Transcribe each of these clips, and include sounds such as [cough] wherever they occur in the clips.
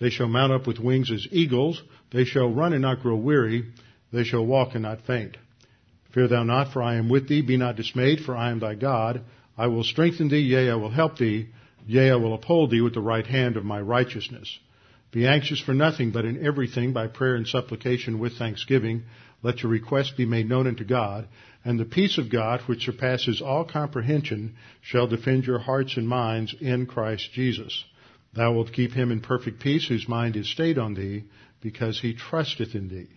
They shall mount up with wings as eagles. They shall run and not grow weary. They shall walk and not faint. Fear thou not, for I am with thee. Be not dismayed, for I am thy God. I will strengthen thee, yea, I will help thee. Yea, I will uphold thee with the right hand of my righteousness. Be anxious for nothing, but in everything by prayer and supplication with thanksgiving, let your requests be made known unto God, and the peace of God, which surpasses all comprehension, shall defend your hearts and minds in Christ Jesus. Thou wilt keep him in perfect peace whose mind is stayed on thee, because he trusteth in thee.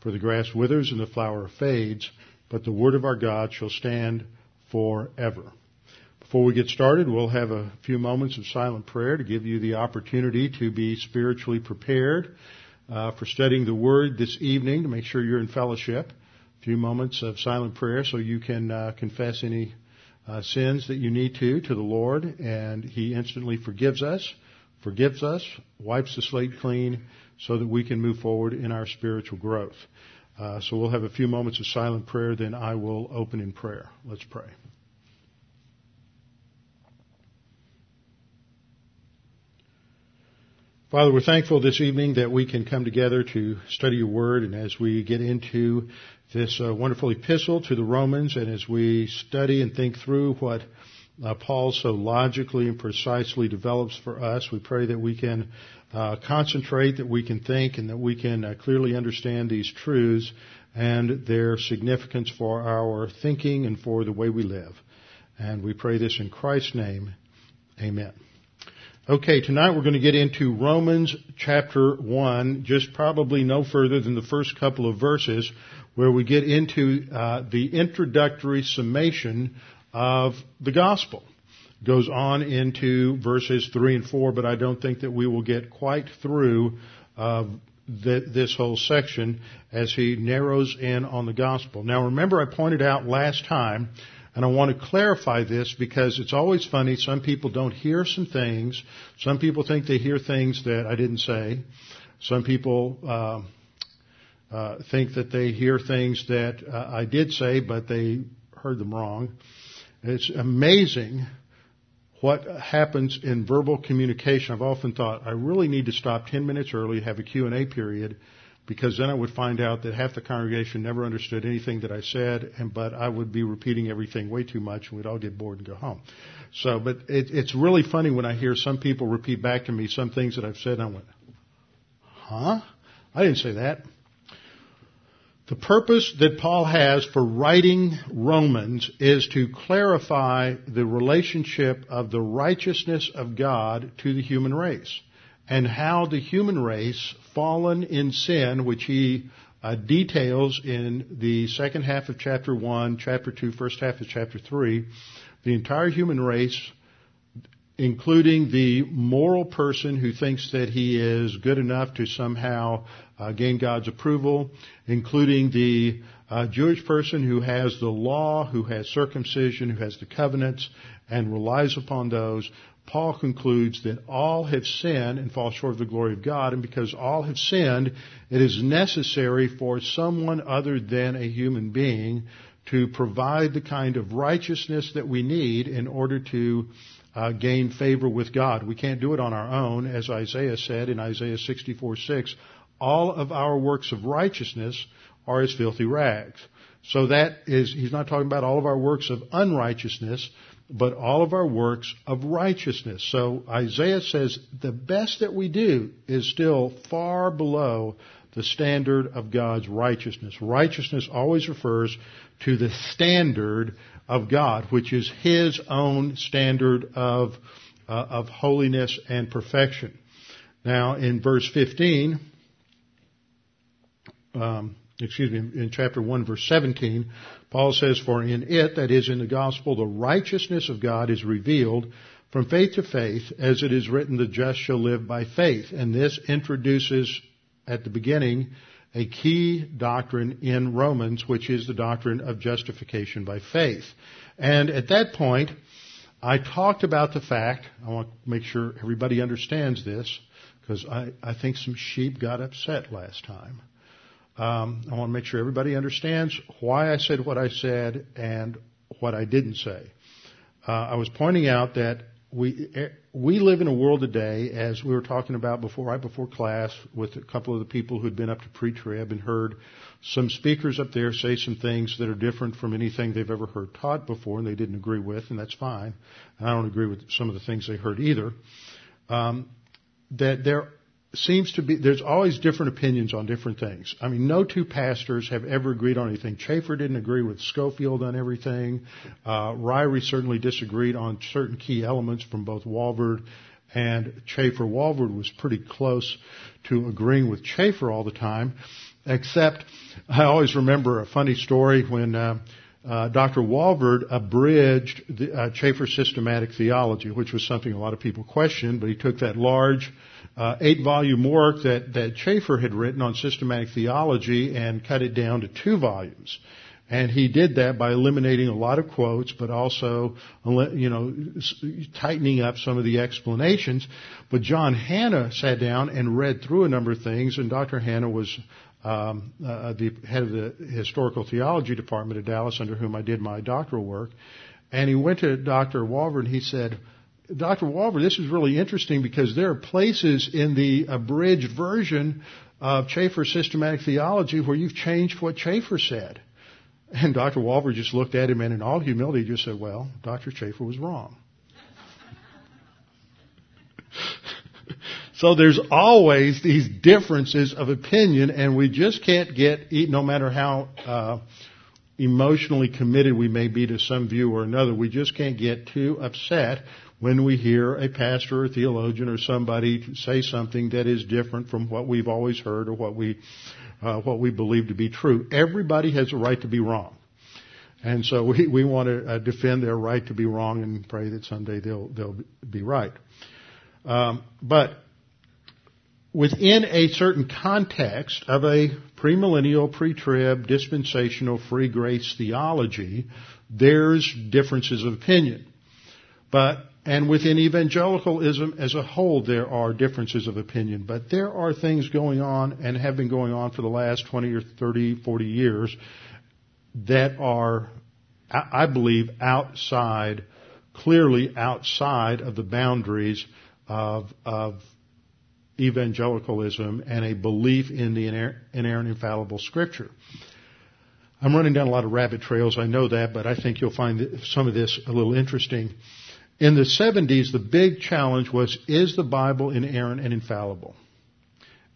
For the grass withers and the flower fades, but the word of our God shall stand forever. Before we get started, we'll have a few moments of silent prayer to give you the opportunity to be spiritually prepared uh, for studying the Word this evening to make sure you're in fellowship. A few moments of silent prayer so you can uh, confess any uh, sins that you need to to the Lord, and He instantly forgives us forgives us, wipes the slate clean, so that we can move forward in our spiritual growth. Uh, so we'll have a few moments of silent prayer, then I will open in prayer. Let's pray. Father, we're thankful this evening that we can come together to study your word, and as we get into this uh, wonderful epistle to the Romans, and as we study and think through what uh, Paul so logically and precisely develops for us. We pray that we can uh, concentrate, that we can think, and that we can uh, clearly understand these truths and their significance for our thinking and for the way we live. And we pray this in Christ's name. Amen. Okay, tonight we're going to get into Romans chapter 1, just probably no further than the first couple of verses, where we get into uh, the introductory summation of the gospel. Goes on into verses 3 and 4, but I don't think that we will get quite through uh, this whole section as he narrows in on the gospel. Now remember I pointed out last time, and I want to clarify this because it's always funny, some people don't hear some things, some people think they hear things that I didn't say, some people uh, uh, think that they hear things that uh, I did say, but they heard them wrong. It's amazing what happens in verbal communication. I've often thought I really need to stop 10 minutes early, have a Q&A period, because then I would find out that half the congregation never understood anything that I said, and but I would be repeating everything way too much, and we'd all get bored and go home. So, but it, it's really funny when I hear some people repeat back to me some things that I've said, and I went, "Huh? I didn't say that." The purpose that Paul has for writing Romans is to clarify the relationship of the righteousness of God to the human race and how the human race, fallen in sin, which he uh, details in the second half of chapter 1, chapter 2, first half of chapter 3, the entire human race including the moral person who thinks that he is good enough to somehow uh, gain God's approval, including the uh, Jewish person who has the law, who has circumcision, who has the covenants, and relies upon those. Paul concludes that all have sinned and fall short of the glory of God, and because all have sinned, it is necessary for someone other than a human being to provide the kind of righteousness that we need in order to uh, gain favor with God. We can't do it on our own, as Isaiah said in Isaiah 64 6. All of our works of righteousness are as filthy rags. So that is, he's not talking about all of our works of unrighteousness, but all of our works of righteousness. So Isaiah says the best that we do is still far below the standard of God's righteousness. Righteousness always refers to the standard of God, which is His own standard of, uh, of holiness and perfection. Now, in verse 15, um, excuse me, in chapter 1 verse 17, Paul says, For in it, that is in the gospel, the righteousness of God is revealed from faith to faith, as it is written, the just shall live by faith. And this introduces at the beginning a key doctrine in Romans, which is the doctrine of justification by faith. And at that point, I talked about the fact, I want to make sure everybody understands this, because I, I think some sheep got upset last time. Um, I want to make sure everybody understands why I said what I said and what I didn't say. Uh, I was pointing out that we we live in a world today, as we were talking about before, right before class, with a couple of the people who'd been up to pre-trib and heard some speakers up there say some things that are different from anything they've ever heard taught before, and they didn't agree with, and that's fine. I don't agree with some of the things they heard either. Um, that there seems to be, there's always different opinions on different things. I mean, no two pastors have ever agreed on anything. Chafer didn't agree with Scofield on everything. Uh, Ryrie certainly disagreed on certain key elements from both Walvoord and Chafer. Walvoord was pretty close to agreeing with Chafer all the time, except I always remember a funny story when, uh, uh, Dr. Walvoord abridged the, uh, Chafer's systematic theology, which was something a lot of people questioned, but he took that large uh, eight volume work that, that Chafer had written on systematic theology and cut it down to two volumes. And he did that by eliminating a lot of quotes, but also, you know, tightening up some of the explanations. But John Hannah sat down and read through a number of things, and Dr. Hannah was um, uh, the head of the historical theology department at Dallas, under whom I did my doctoral work. And he went to Dr. Walvoord and he said, Dr. Walvoord, this is really interesting because there are places in the abridged version of Chafer's systematic theology where you've changed what Chafer said. And Dr. Walvoord just looked at him and in all humility just said, well, Dr. Chafer was wrong. [laughs] so there's always these differences of opinion and we just can't get, no matter how, uh, emotionally committed we may be to some view or another, we just can't get too upset when we hear a pastor or theologian or somebody say something that is different from what we've always heard or what we uh, what we believe to be true. Everybody has a right to be wrong, and so we we want to uh, defend their right to be wrong and pray that someday they'll they'll be right. Um, but within a certain context of a premillennial, pre-trib, dispensational, free grace theology, there's differences of opinion. But and within evangelicalism as a whole, there are differences of opinion, but there are things going on and have been going on for the last 20 or 30, 40 years that are, I believe, outside, clearly outside of the boundaries of, of evangelicalism and a belief in the inerrant, infallible scripture. I'm running down a lot of rabbit trails, I know that, but I think you'll find some of this a little interesting. In the 70s, the big challenge was, is the Bible inerrant and infallible?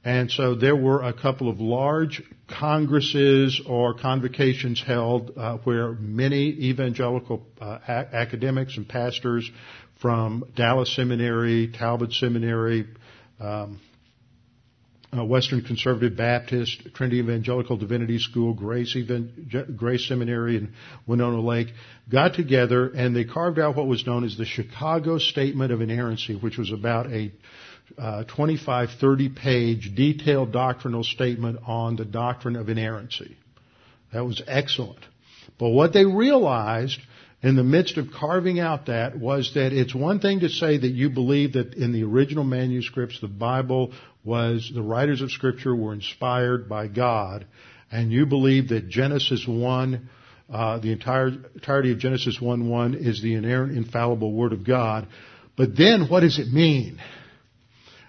And so there were a couple of large congresses or convocations held uh, where many evangelical uh, a- academics and pastors from Dallas Seminary, Talbot Seminary, um, uh, Western Conservative Baptist, Trinity Evangelical Divinity School, Grace, Grace Seminary, in Winona Lake got together and they carved out what was known as the Chicago Statement of Inerrancy, which was about a uh, 25, 30 page detailed doctrinal statement on the doctrine of inerrancy. That was excellent. But what they realized in the midst of carving out that was that it's one thing to say that you believe that in the original manuscripts the Bible was the writers of scripture were inspired by God and you believe that Genesis 1 uh, the entire, entirety of Genesis 1 1 is the inerrant, infallible Word of God. But then what does it mean?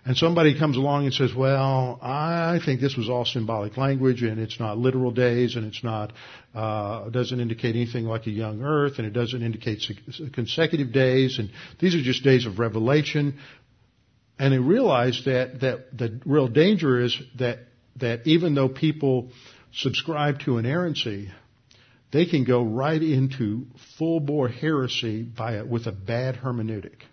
And somebody comes along and says, well, I think this was all symbolic language and it's not literal days and it's not, uh, doesn't indicate anything like a young earth and it doesn't indicate consecutive days and these are just days of revelation. And they realize that, that the real danger is that, that even though people subscribe to inerrancy, they can go right into full bore heresy by with a bad hermeneutic.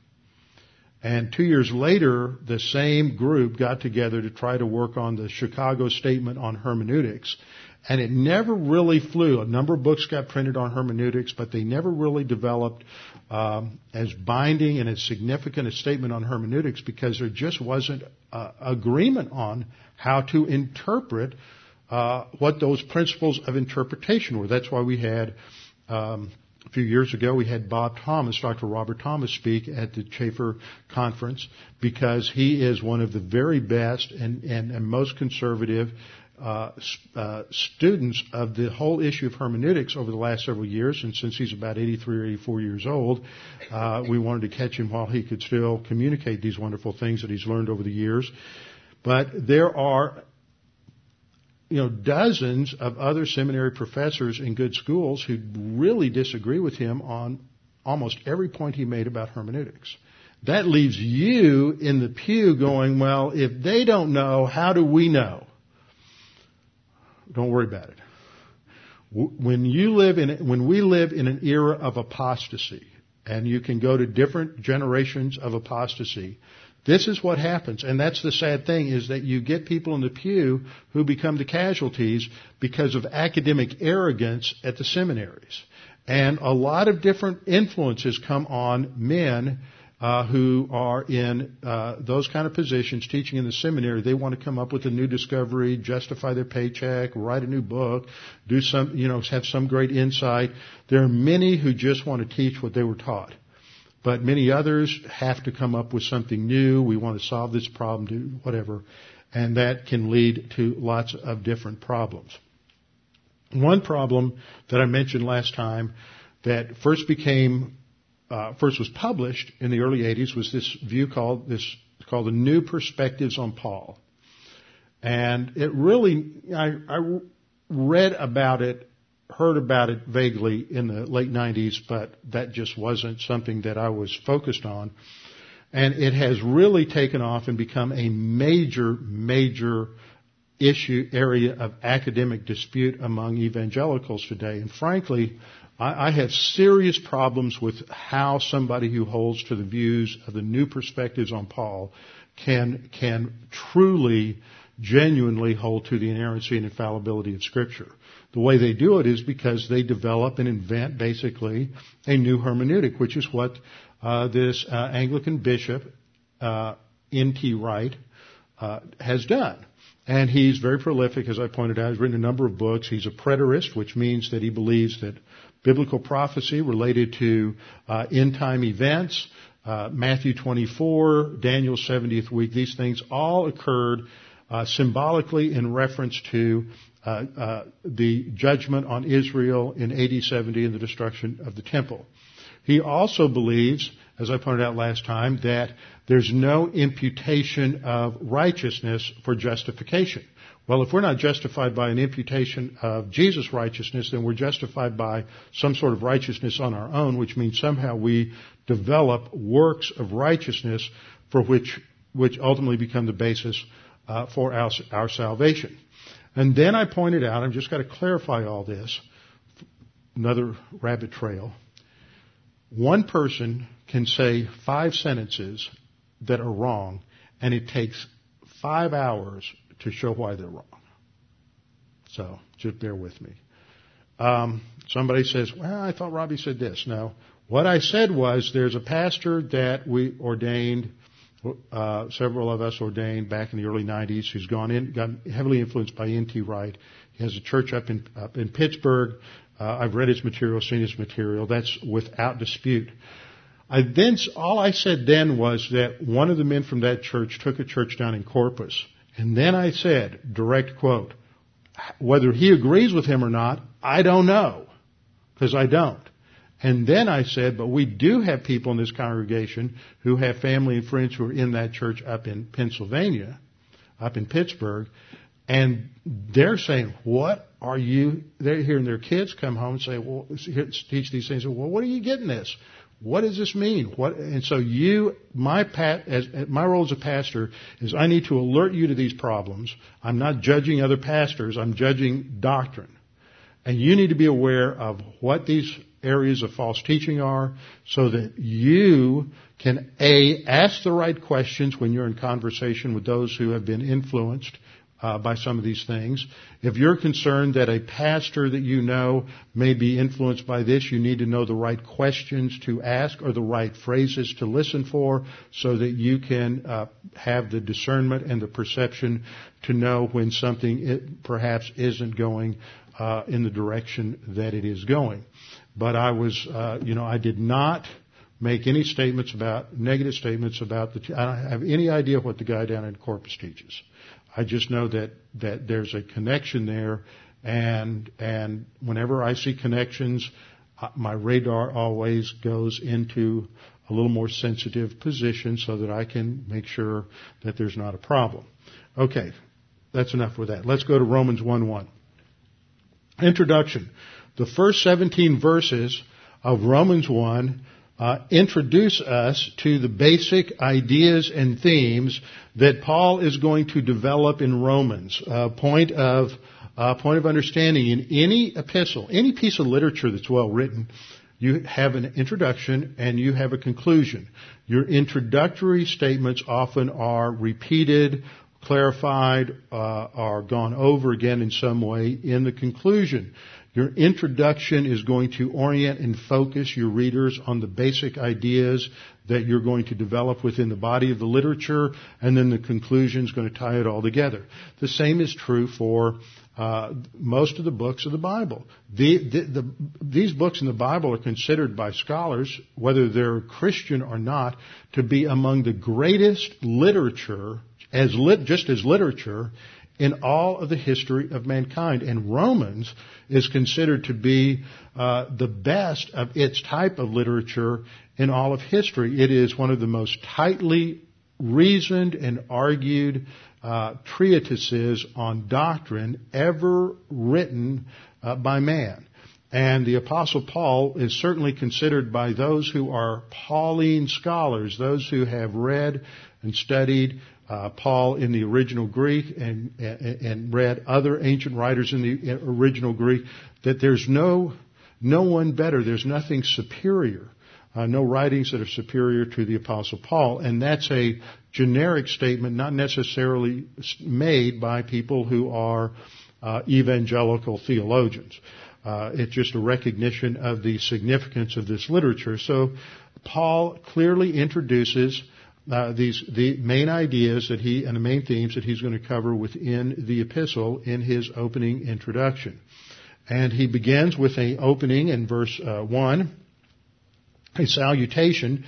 And two years later, the same group got together to try to work on the Chicago Statement on Hermeneutics. And it never really flew. A number of books got printed on hermeneutics, but they never really developed um, as binding and as significant a statement on hermeneutics because there just wasn't uh, agreement on how to interpret uh, what those principles of interpretation were. That's why we had um, a few years ago we had Bob Thomas, Dr. Robert Thomas, speak at the Chafer conference because he is one of the very best and, and, and most conservative uh, uh, students of the whole issue of hermeneutics over the last several years, and since he's about 83 or 84 years old, uh, we wanted to catch him while he could still communicate these wonderful things that he's learned over the years. But there are, you know, dozens of other seminary professors in good schools who really disagree with him on almost every point he made about hermeneutics. That leaves you in the pew going, well, if they don't know, how do we know? Don't worry about it. When you live in, when we live in an era of apostasy, and you can go to different generations of apostasy, this is what happens. And that's the sad thing is that you get people in the pew who become the casualties because of academic arrogance at the seminaries. And a lot of different influences come on men uh, who are in uh, those kind of positions, teaching in the seminary, they want to come up with a new discovery, justify their paycheck, write a new book, do some, you know, have some great insight. There are many who just want to teach what they were taught. But many others have to come up with something new. We want to solve this problem, do whatever. And that can lead to lots of different problems. One problem that I mentioned last time that first became uh, first was published in the early 80s was this view called this called the New Perspectives on Paul, and it really I, I read about it, heard about it vaguely in the late 90s, but that just wasn't something that I was focused on, and it has really taken off and become a major major issue area of academic dispute among evangelicals today, and frankly I, I have serious problems with how somebody who holds to the views of the new perspectives on Paul can, can truly, genuinely hold to the inerrancy and infallibility of Scripture. The way they do it is because they develop and invent basically a new hermeneutic, which is what uh, this uh, Anglican bishop, uh, N.T. Wright, uh, has done. And he's very prolific, as I pointed out. He's written a number of books. He's a preterist, which means that he believes that biblical prophecy related to uh, end time events, uh, Matthew 24, Daniel's 70th week, these things all occurred uh, symbolically in reference to uh, uh, the judgment on Israel in AD 70 and the destruction of the temple. He also believes, as I pointed out last time, that there's no imputation of righteousness for justification. Well, if we're not justified by an imputation of Jesus' righteousness, then we're justified by some sort of righteousness on our own, which means somehow we develop works of righteousness for which, which ultimately become the basis uh, for our, our salvation. And then I pointed out, I've just got to clarify all this, another rabbit trail. One person can say five sentences that are wrong, and it takes five hours to show why they're wrong. So just bear with me. Um, somebody says, well, I thought Robbie said this. No. What I said was there's a pastor that we ordained, uh, several of us ordained back in the early 90s who's gone in, got heavily influenced by N.T. Wright. He has a church up in, up in Pittsburgh. Uh, I've read his material, seen his material. That's without dispute. I then, all I said then was that one of the men from that church took a church down in Corpus and then I said, direct quote, whether he agrees with him or not, I don't know, because I don't. And then I said, but we do have people in this congregation who have family and friends who are in that church up in Pennsylvania, up in Pittsburgh, and they're saying, what are you, they're hearing their kids come home and say, well, teach these things. Well, what are you getting this? What does this mean? What, and so you, my, as, my role as a pastor is I need to alert you to these problems. I'm not judging other pastors. I'm judging doctrine. And you need to be aware of what these areas of false teaching are so that you can A, ask the right questions when you're in conversation with those who have been influenced uh, by some of these things. If you're concerned that a pastor that you know may be influenced by this, you need to know the right questions to ask or the right phrases to listen for so that you can uh, have the discernment and the perception to know when something perhaps isn't going uh, in the direction that it is going. But I was, uh, you know, I did not make any statements about negative statements about the. I don't have any idea what the guy down in Corpus teaches. I just know that that there's a connection there, and and whenever I see connections, uh, my radar always goes into a little more sensitive position so that I can make sure that there's not a problem. Okay, that's enough with that. Let's go to Romans 1:1. Introduction. The first 17 verses of Romans 1 uh, introduce us to the basic ideas and themes that Paul is going to develop in Romans. Uh, point of uh, point of understanding in any epistle, any piece of literature that's well written, you have an introduction and you have a conclusion. Your introductory statements often are repeated, clarified, uh, are gone over again in some way in the conclusion. Your introduction is going to orient and focus your readers on the basic ideas that you're going to develop within the body of the literature, and then the conclusion is going to tie it all together. The same is true for uh, most of the books of the Bible. The, the, the, these books in the Bible are considered by scholars, whether they're Christian or not, to be among the greatest literature, as just as literature, in all of the history of mankind. And Romans is considered to be uh, the best of its type of literature in all of history. It is one of the most tightly reasoned and argued uh, treatises on doctrine ever written uh, by man. And the Apostle Paul is certainly considered by those who are Pauline scholars, those who have read and studied uh, Paul in the original Greek and, and, and read other ancient writers in the original Greek, that there's no, no one better, there's nothing superior, uh, no writings that are superior to the Apostle Paul. And that's a generic statement, not necessarily made by people who are uh, evangelical theologians. Uh, it's just a recognition of the significance of this literature. So Paul clearly introduces uh, these the main ideas that he and the main themes that he's going to cover within the epistle in his opening introduction. And he begins with an opening in verse uh, one, a salutation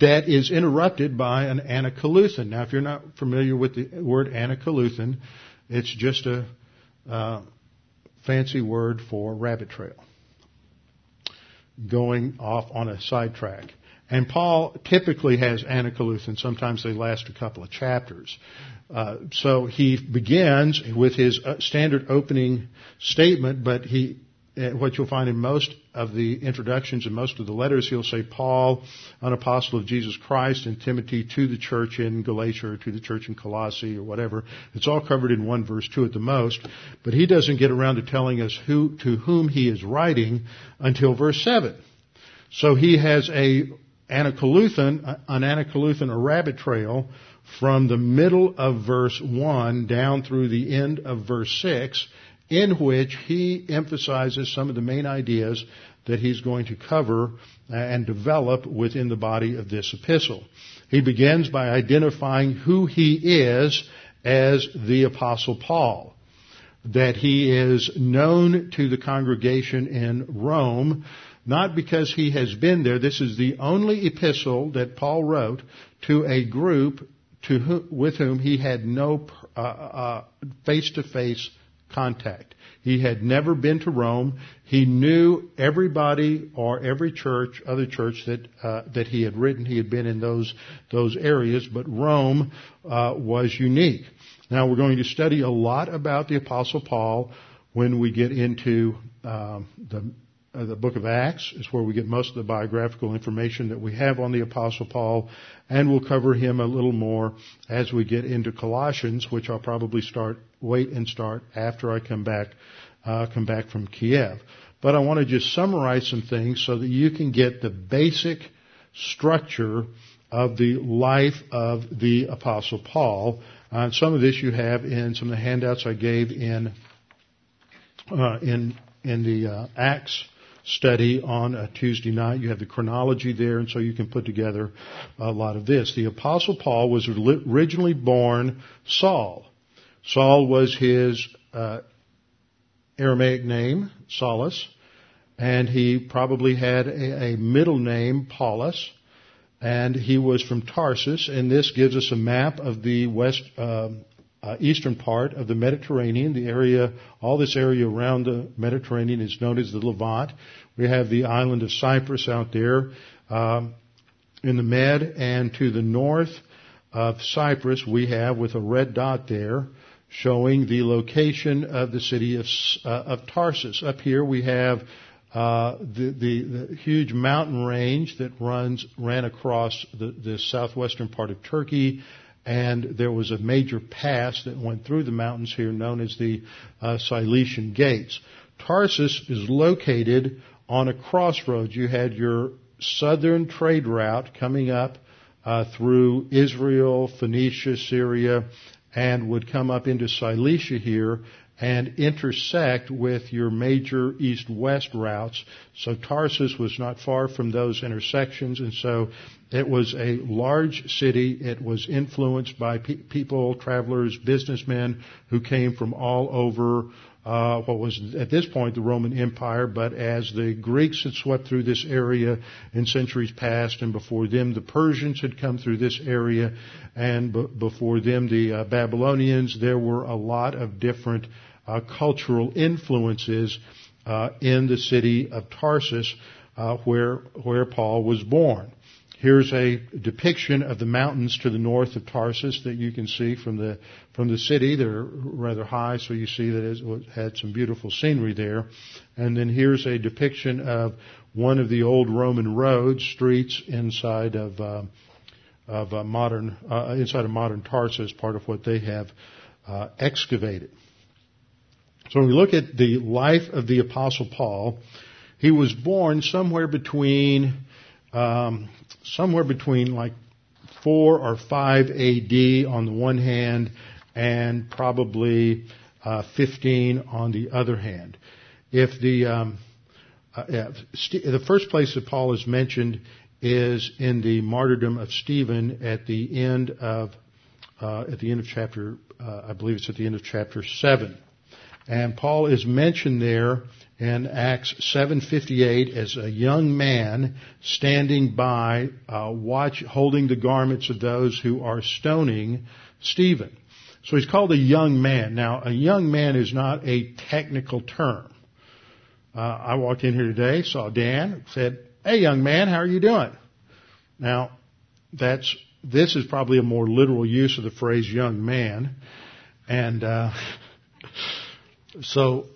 that is interrupted by an anacoluthon. Now, if you're not familiar with the word anacoluthon, it's just a uh, fancy word for rabbit trail, going off on a sidetrack. And Paul typically has anacoluthon. Sometimes they last a couple of chapters. Uh, so he begins with his uh, standard opening statement, but he, uh, what you'll find in most of the introductions and most of the letters, he'll say Paul, an apostle of Jesus Christ, and Timothy to the church in Galatia or to the church in Colossae or whatever. It's all covered in one verse, two at the most. But he doesn't get around to telling us who, to whom he is writing until verse seven. So he has a Anacoluthon, an Anacoluthon, a rabbit trail, from the middle of verse 1 down through the end of verse 6, in which he emphasizes some of the main ideas that he's going to cover uh, and develop within the body of this epistle. He begins by identifying who he is as the apostle Paul. That he is known to the congregation in Rome not because he has been there. This is the only epistle that Paul wrote to a group to who, with whom he had no uh, uh, face-to-face contact. He had never been to Rome. He knew everybody or every church, other church that uh, that he had written. He had been in those those areas, but Rome uh, was unique. Now we're going to study a lot about the Apostle Paul when we get into um, the uh, the book of Acts is where we get most of the biographical information that we have on the Apostle Paul, and we'll cover him a little more as we get into Colossians, which I'll probably start, wait and start after I come back, uh, come back from Kiev. But I want to just summarize some things so that you can get the basic structure of the life of the Apostle Paul. Uh, some of this you have in some of the handouts I gave in uh, in in the uh, Acts study on a Tuesday night. You have the chronology there, and so you can put together a lot of this. The Apostle Paul was originally born Saul. Saul was his uh, Aramaic name, Saulus, and he probably had a, a middle name, Paulus, and he was from Tarsus, and this gives us a map of the west um, uh, eastern part of the Mediterranean. The area, all this area around the Mediterranean is known as the Levant. We have the island of Cyprus out there um, in the Med, and to the north of Cyprus, we have with a red dot there showing the location of the city of, uh, of Tarsus. Up here we have uh, the, the, the, huge mountain range that runs ran across the, the, southwestern part of Turkey, and there was a major pass that went through the mountains here, known as the uh, Cilician Gates. Tarsus is located on a crossroads. You had your southern trade route coming up uh, through Israel, Phoenicia, Syria, and would come up into Cilicia here, and intersect with your major east-west routes. So Tarsus was not far from those intersections, and so it was a large city. It was influenced by pe- people, travelers, businessmen who came from all over uh, what was at this point the Roman Empire, but as the Greeks had swept through this area in centuries past, and before them the Persians had come through this area, and b- before them the uh, Babylonians, there were a lot of different uh, cultural influences uh, in the city of Tarsus, uh, where where Paul was born. Here's a depiction of the mountains to the north of Tarsus that you can see from the from the city. They're rather high, so you see that it had some beautiful scenery there. And then here's a depiction of one of the old Roman roads, streets inside of uh, of uh, modern uh, inside of modern Tarsus, part of what they have uh, excavated. So when we look at the life of the Apostle Paul, he was born somewhere between um, somewhere between like 4 or 5 AD on the one hand and probably uh, 15 on the other hand. If the um, uh, the first place that Paul is mentioned is in the martyrdom of Stephen at the end of uh, at the end of chapter uh, I believe it's at the end of chapter seven, and Paul is mentioned there in Acts 7:58 as a young man standing by, uh, watch, holding the garments of those who are stoning Stephen. So he's called a young man. Now, a young man is not a technical term. Uh, I walked in here today, saw Dan, said, "Hey, young man, how are you doing?" Now, that's this is probably a more literal use of the phrase "young man," and uh, [laughs] so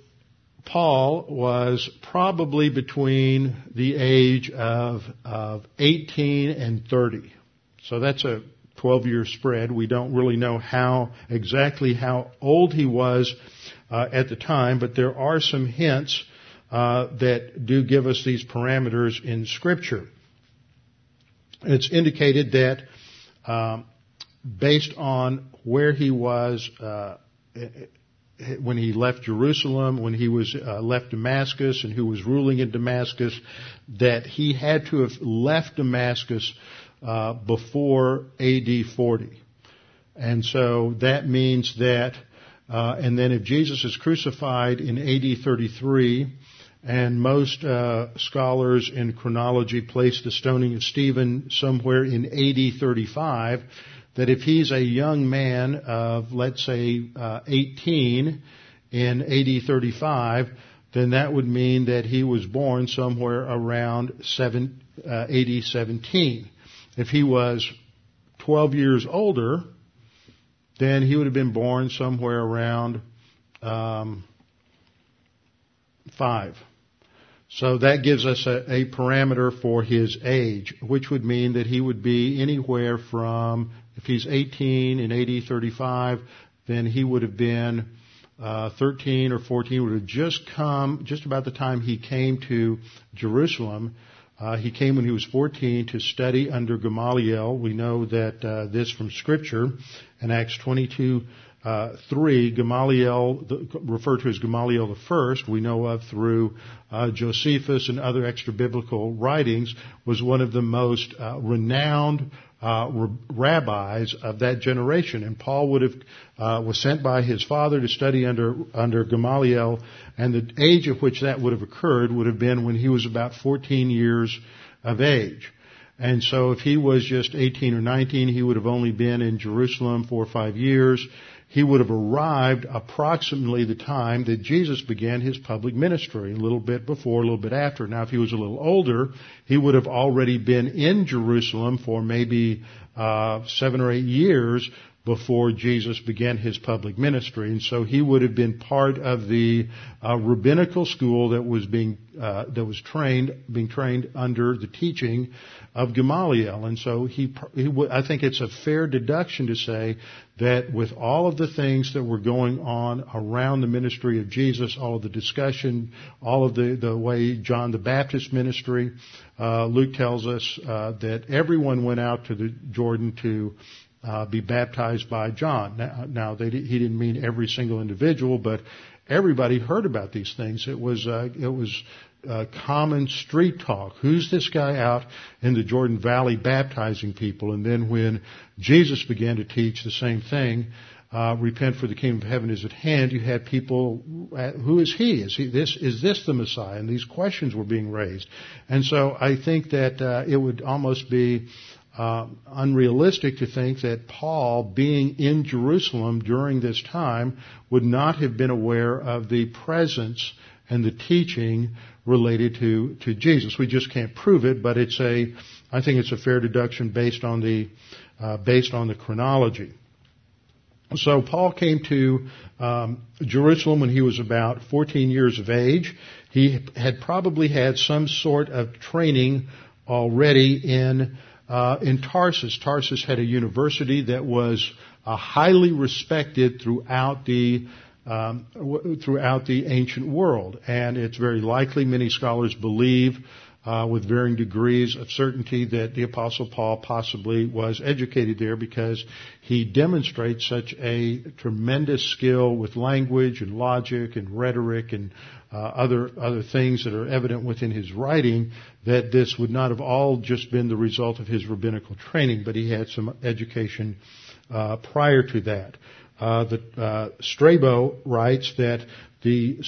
Paul was probably between the age of, of 18 and 30. So that's a 12 year spread. We don't really know how exactly how old he was uh, at the time, but there are some hints uh, that do give us these parameters in Scripture. It's indicated that um, based on where he was uh, when he left Jerusalem, when he was uh, left Damascus, and who was ruling in Damascus, that he had to have left Damascus uh, before AD 40. And so that means that, uh, and then if Jesus is crucified in AD 33, and most uh, scholars in chronology place the stoning of Stephen somewhere in AD 35, that if he's a young man of, let's say, uh, 18 in AD 35, then that would mean that he was born somewhere around seven, uh, AD 17. If he was 12 years older, then he would have been born somewhere around um, 5. So that gives us a, a, parameter for his age, which would mean that he would be anywhere from if he's 18 in AD 35, then he would have been uh, 13 or 14, would have just come, just about the time he came to Jerusalem. Uh, he came when he was 14 to study under Gamaliel. We know that uh, this from Scripture in Acts 22. Uh, three, Gamaliel, the, referred to as Gamaliel the first, we know of through uh, Josephus and other extra biblical writings, was one of the most uh, renowned uh, rabbis of that generation. And Paul would have uh, was sent by his father to study under under Gamaliel, and the age at which that would have occurred would have been when he was about 14 years of age. And so if he was just 18 or 19, he would have only been in Jerusalem four or five years he would have arrived approximately the time that Jesus began his public ministry, a little bit before, a little bit after. Now, if he was a little older, he would have already been in Jerusalem for maybe uh, seven or eight years before Jesus began his public ministry, and so he would have been part of the uh, rabbinical school that was being uh, that was trained, being trained under the teaching of Gamaliel. And so he, he I think it's a fair deduction to say that with all of the things that were going on around the ministry of Jesus, all of the discussion, all of the, the way John the Baptist ministry, uh, Luke tells us uh, that everyone went out to the Jordan to uh, be baptized by John. Now, now they, he didn't mean every single individual, but everybody heard about these things. It was uh, it was uh, common street talk. Who's this guy out in the Jordan Valley baptizing people? And then when Jesus began to teach the same thing, uh, repent for the kingdom of heaven is at hand. You had people, uh, who is he? Is he this? Is this the Messiah? And these questions were being raised. And so I think that uh, it would almost be uh, unrealistic to think that Paul, being in Jerusalem during this time, would not have been aware of the presence and the teaching related to, to Jesus. We just can't prove it, but it's a, I think it's a fair deduction based on the, uh, based on the chronology. So Paul came to um, Jerusalem when he was about 14 years of age. He had probably had some sort of training already in uh, in Tarsus. Tarsus had a university that was uh, highly respected throughout the um, w- throughout the ancient world, and it's very likely many scholars believe. Uh, with varying degrees of certainty that the apostle Paul possibly was educated there because he demonstrates such a tremendous skill with language and logic and rhetoric and uh, other other things that are evident within his writing that this would not have all just been the result of his rabbinical training, but he had some education uh, prior to that. Uh, the, uh, Strabo writes that the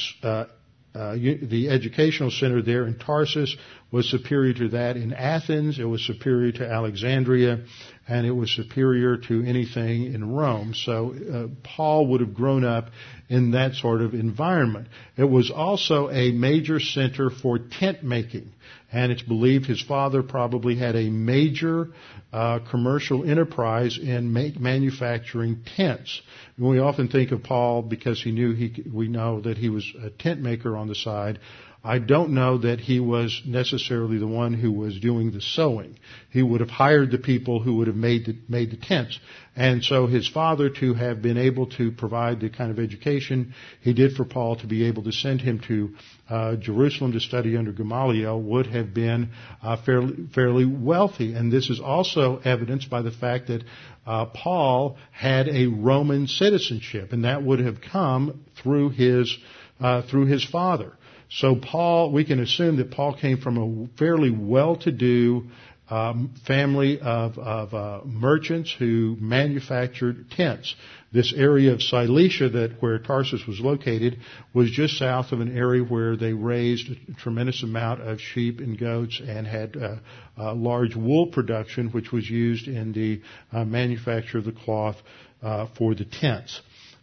uh, the educational center there in Tarsus was superior to that in Athens. It was superior to Alexandria, and it was superior to anything in Rome. So uh, Paul would have grown up in that sort of environment. It was also a major center for tent making and it's believed his father probably had a major uh, commercial enterprise in make, manufacturing tents. And we often think of Paul because he knew he, we know that he was a tent maker on the side. I don't know that he was necessarily the one who was doing the sewing. He would have hired the people who would have made the, made the tents. And so his father to have been able to provide the kind of education he did for Paul to be able to send him to uh, Jerusalem to study under Gamaliel would have been uh, fairly, fairly wealthy. And this is also evidenced by the fact that uh, Paul had a Roman citizenship, and that would have come through his uh, through his father. So Paul, we can assume that Paul came from a fairly well-to-do um, family of, of uh, merchants who manufactured tents. This area of Cilicia, that where Tarsus was located, was just south of an area where they raised a tremendous amount of sheep and goats and had uh, uh, large wool production, which was used in the uh, manufacture of the cloth uh, for the tents.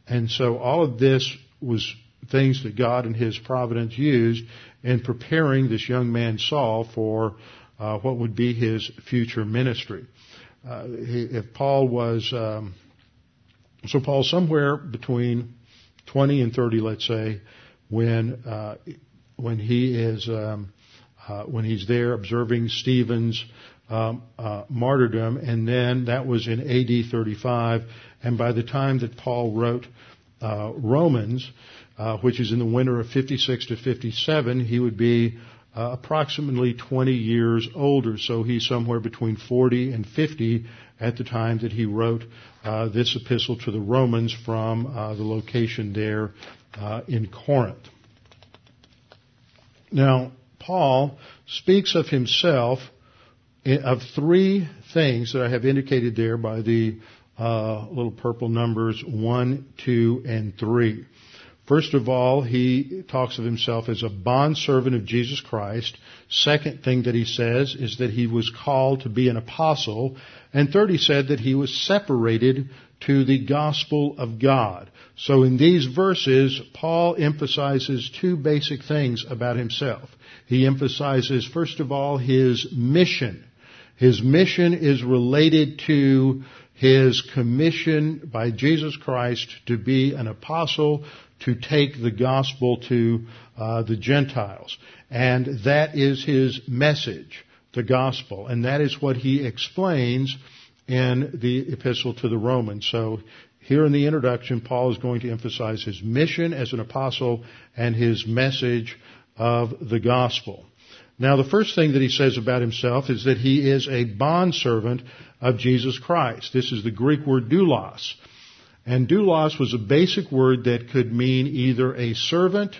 And so all of this was things that God and His providence used in preparing this young man Saul for uh, what would be his future ministry. Uh, if Paul was, um, so Paul somewhere between 20 and 30, let's say, when uh, when he is um, uh, when he's there observing Stephen's um, uh, martyrdom, and then that was in AD 35, and by the time that Paul wrote uh, Romans, uh, which is in the winter of 56 to 57, he would be uh, approximately 20 years older. So he's somewhere between 40 and 50 at the time that he wrote uh, this epistle to the Romans from uh, the location there uh, in Corinth. Now, Paul speaks of himself of three things that I have indicated there by the uh, little purple numbers one, two, and three. First of all, he talks of himself as a bondservant of Jesus Christ. Second thing that he says is that he was called to be an apostle. And third, he said that he was separated to the gospel of God. So in these verses, Paul emphasizes two basic things about himself. He emphasizes, first of all, his mission. His mission is related to his commission by Jesus Christ to be an apostle, to take the gospel to uh, the Gentiles. And that is his message, the gospel. And that is what he explains in the epistle to the Romans. So here in the introduction, Paul is going to emphasize his mission as an apostle and his message of the gospel. Now, the first thing that he says about himself is that he is a bondservant of Jesus Christ. This is the Greek word doulos. And doulos was a basic word that could mean either a servant,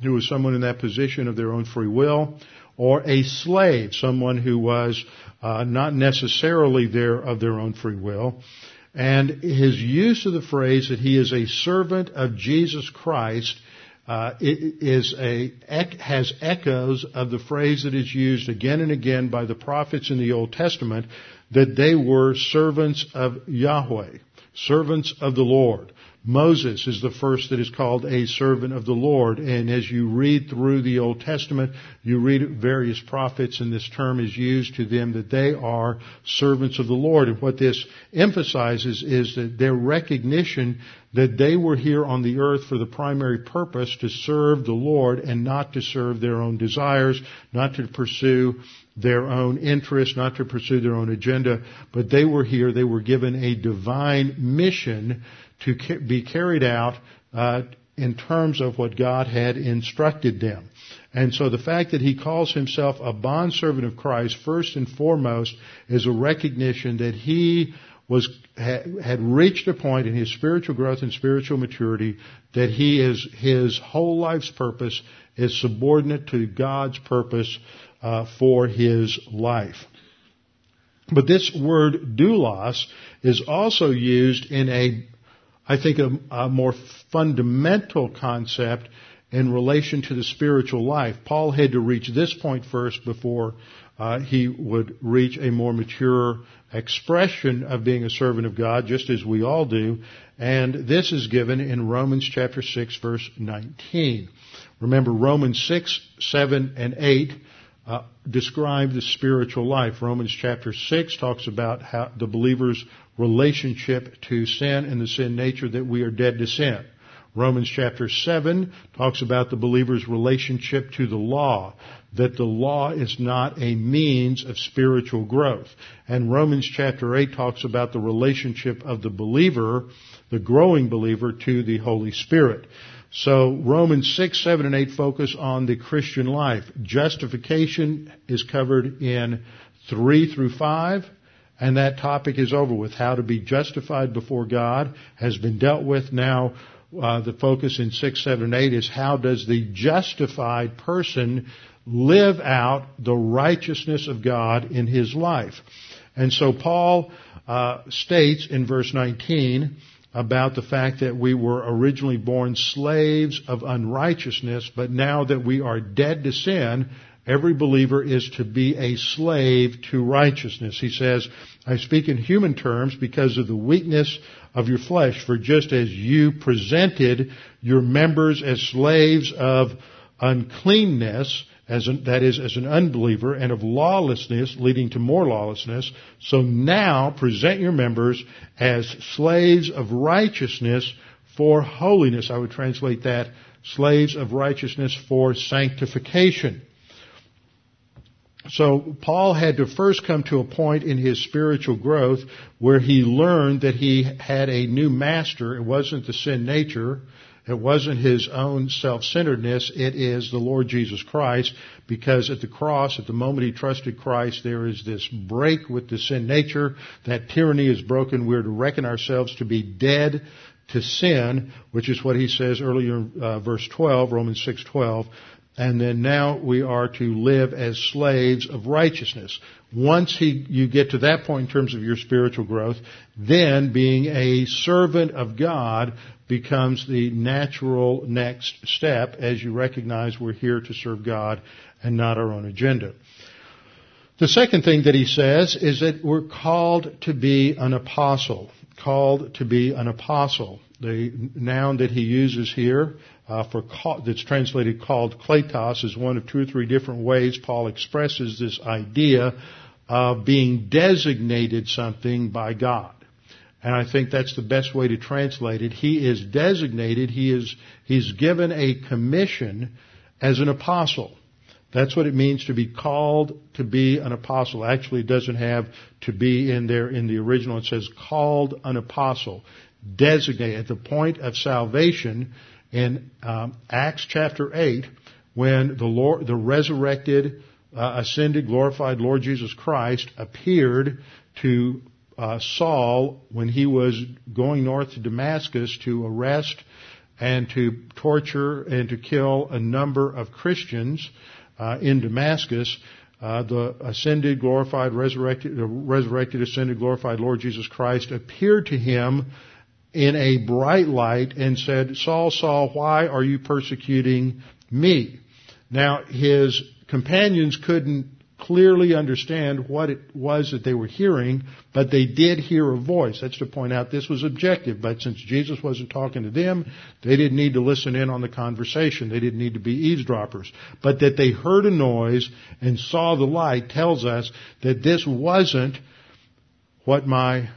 who was someone in that position of their own free will, or a slave, someone who was uh, not necessarily there of their own free will. And his use of the phrase that he is a servant of Jesus Christ uh, is a has echoes of the phrase that is used again and again by the prophets in the Old Testament that they were servants of Yahweh, servants of the Lord. Moses is the first that is called a servant of the Lord. And as you read through the Old Testament, you read various prophets and this term is used to them that they are servants of the Lord. And what this emphasizes is that their recognition that they were here on the earth for the primary purpose to serve the Lord and not to serve their own desires, not to pursue their own interests, not to pursue their own agenda, but they were here, they were given a divine mission to be carried out uh, in terms of what God had instructed them. And so the fact that he calls himself a bondservant of Christ, first and foremost, is a recognition that he was had reached a point in his spiritual growth and spiritual maturity that he is his whole life's purpose is subordinate to God's purpose uh, for his life. But this word doulos is also used in a I think, a, a more fundamental concept in relation to the spiritual life. Paul had to reach this point first before uh, he would reach a more mature expression of being a servant of God, just as we all do. And this is given in Romans chapter 6 verse 19. Remember Romans 6, 7, and 8 uh, describe the spiritual life. Romans chapter 6 talks about how the believer's relationship to sin and the sin nature that we are dead to sin. Romans chapter 7 talks about the believer's relationship to the law, that the law is not a means of spiritual growth. And Romans chapter 8 talks about the relationship of the believer, the growing believer, to the Holy Spirit. So Romans 6, 7, and 8 focus on the Christian life. Justification is covered in 3 through 5, and that topic is over with. How to be justified before God has been dealt with. Now, uh, the focus in 6, 7, and 8 is how does the justified person live out the righteousness of God in his life. And so Paul uh, states in verse 19, about the fact that we were originally born slaves of unrighteousness, but now that we are dead to sin, every believer is to be a slave to righteousness. He says, I speak in human terms because of the weakness of your flesh, for just as you presented your members as slaves of uncleanness, as an, that is, as an unbeliever, and of lawlessness leading to more lawlessness. So now present your members as slaves of righteousness for holiness. I would translate that slaves of righteousness for sanctification. So Paul had to first come to a point in his spiritual growth where he learned that he had a new master. It wasn't the sin nature. It wasn't his own self-centeredness. It is the Lord Jesus Christ because at the cross, at the moment he trusted Christ, there is this break with the sin nature. That tyranny is broken. We're to reckon ourselves to be dead to sin, which is what he says earlier, uh, verse 12, Romans 6:12. And then now we are to live as slaves of righteousness. Once he, you get to that point in terms of your spiritual growth, then being a servant of God becomes the natural next step as you recognize we're here to serve God and not our own agenda. The second thing that he says is that we're called to be an apostle. Called to be an apostle. The noun that he uses here uh, for that's translated called kletos is one of two or three different ways Paul expresses this idea of being designated something by God. And I think that's the best way to translate it. He is designated, he is, he's given a commission as an apostle. That's what it means to be called to be an apostle. Actually, it doesn't have to be in there in the original. It says called an apostle. Designated at the point of salvation in um, Acts chapter 8 when the Lord, the resurrected, uh, ascended, glorified Lord Jesus Christ appeared to uh, Saul when he was going north to Damascus to arrest and to torture and to kill a number of Christians uh, in Damascus, uh, the ascended, glorified, resurrected, resurrected, ascended, glorified Lord Jesus Christ appeared to him in a bright light and said, Saul, Saul, why are you persecuting me? Now, his companions couldn't clearly understand what it was that they were hearing, but they did hear a voice. That's to point out this was objective, but since Jesus wasn't talking to them, they didn't need to listen in on the conversation. They didn't need to be eavesdroppers. But that they heard a noise and saw the light tells us that this wasn't what my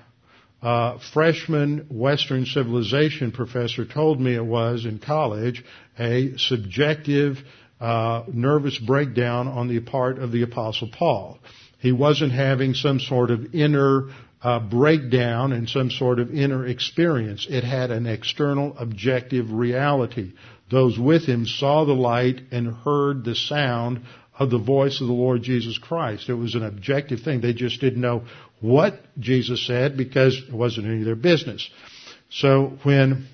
uh, freshman Western civilization professor told me it was in college, a subjective uh, nervous breakdown on the part of the Apostle Paul. He wasn't having some sort of inner uh, breakdown and some sort of inner experience. It had an external objective reality. Those with him saw the light and heard the sound of the voice of the Lord Jesus Christ. It was an objective thing. They just didn't know what Jesus said because it wasn't any of their business. So when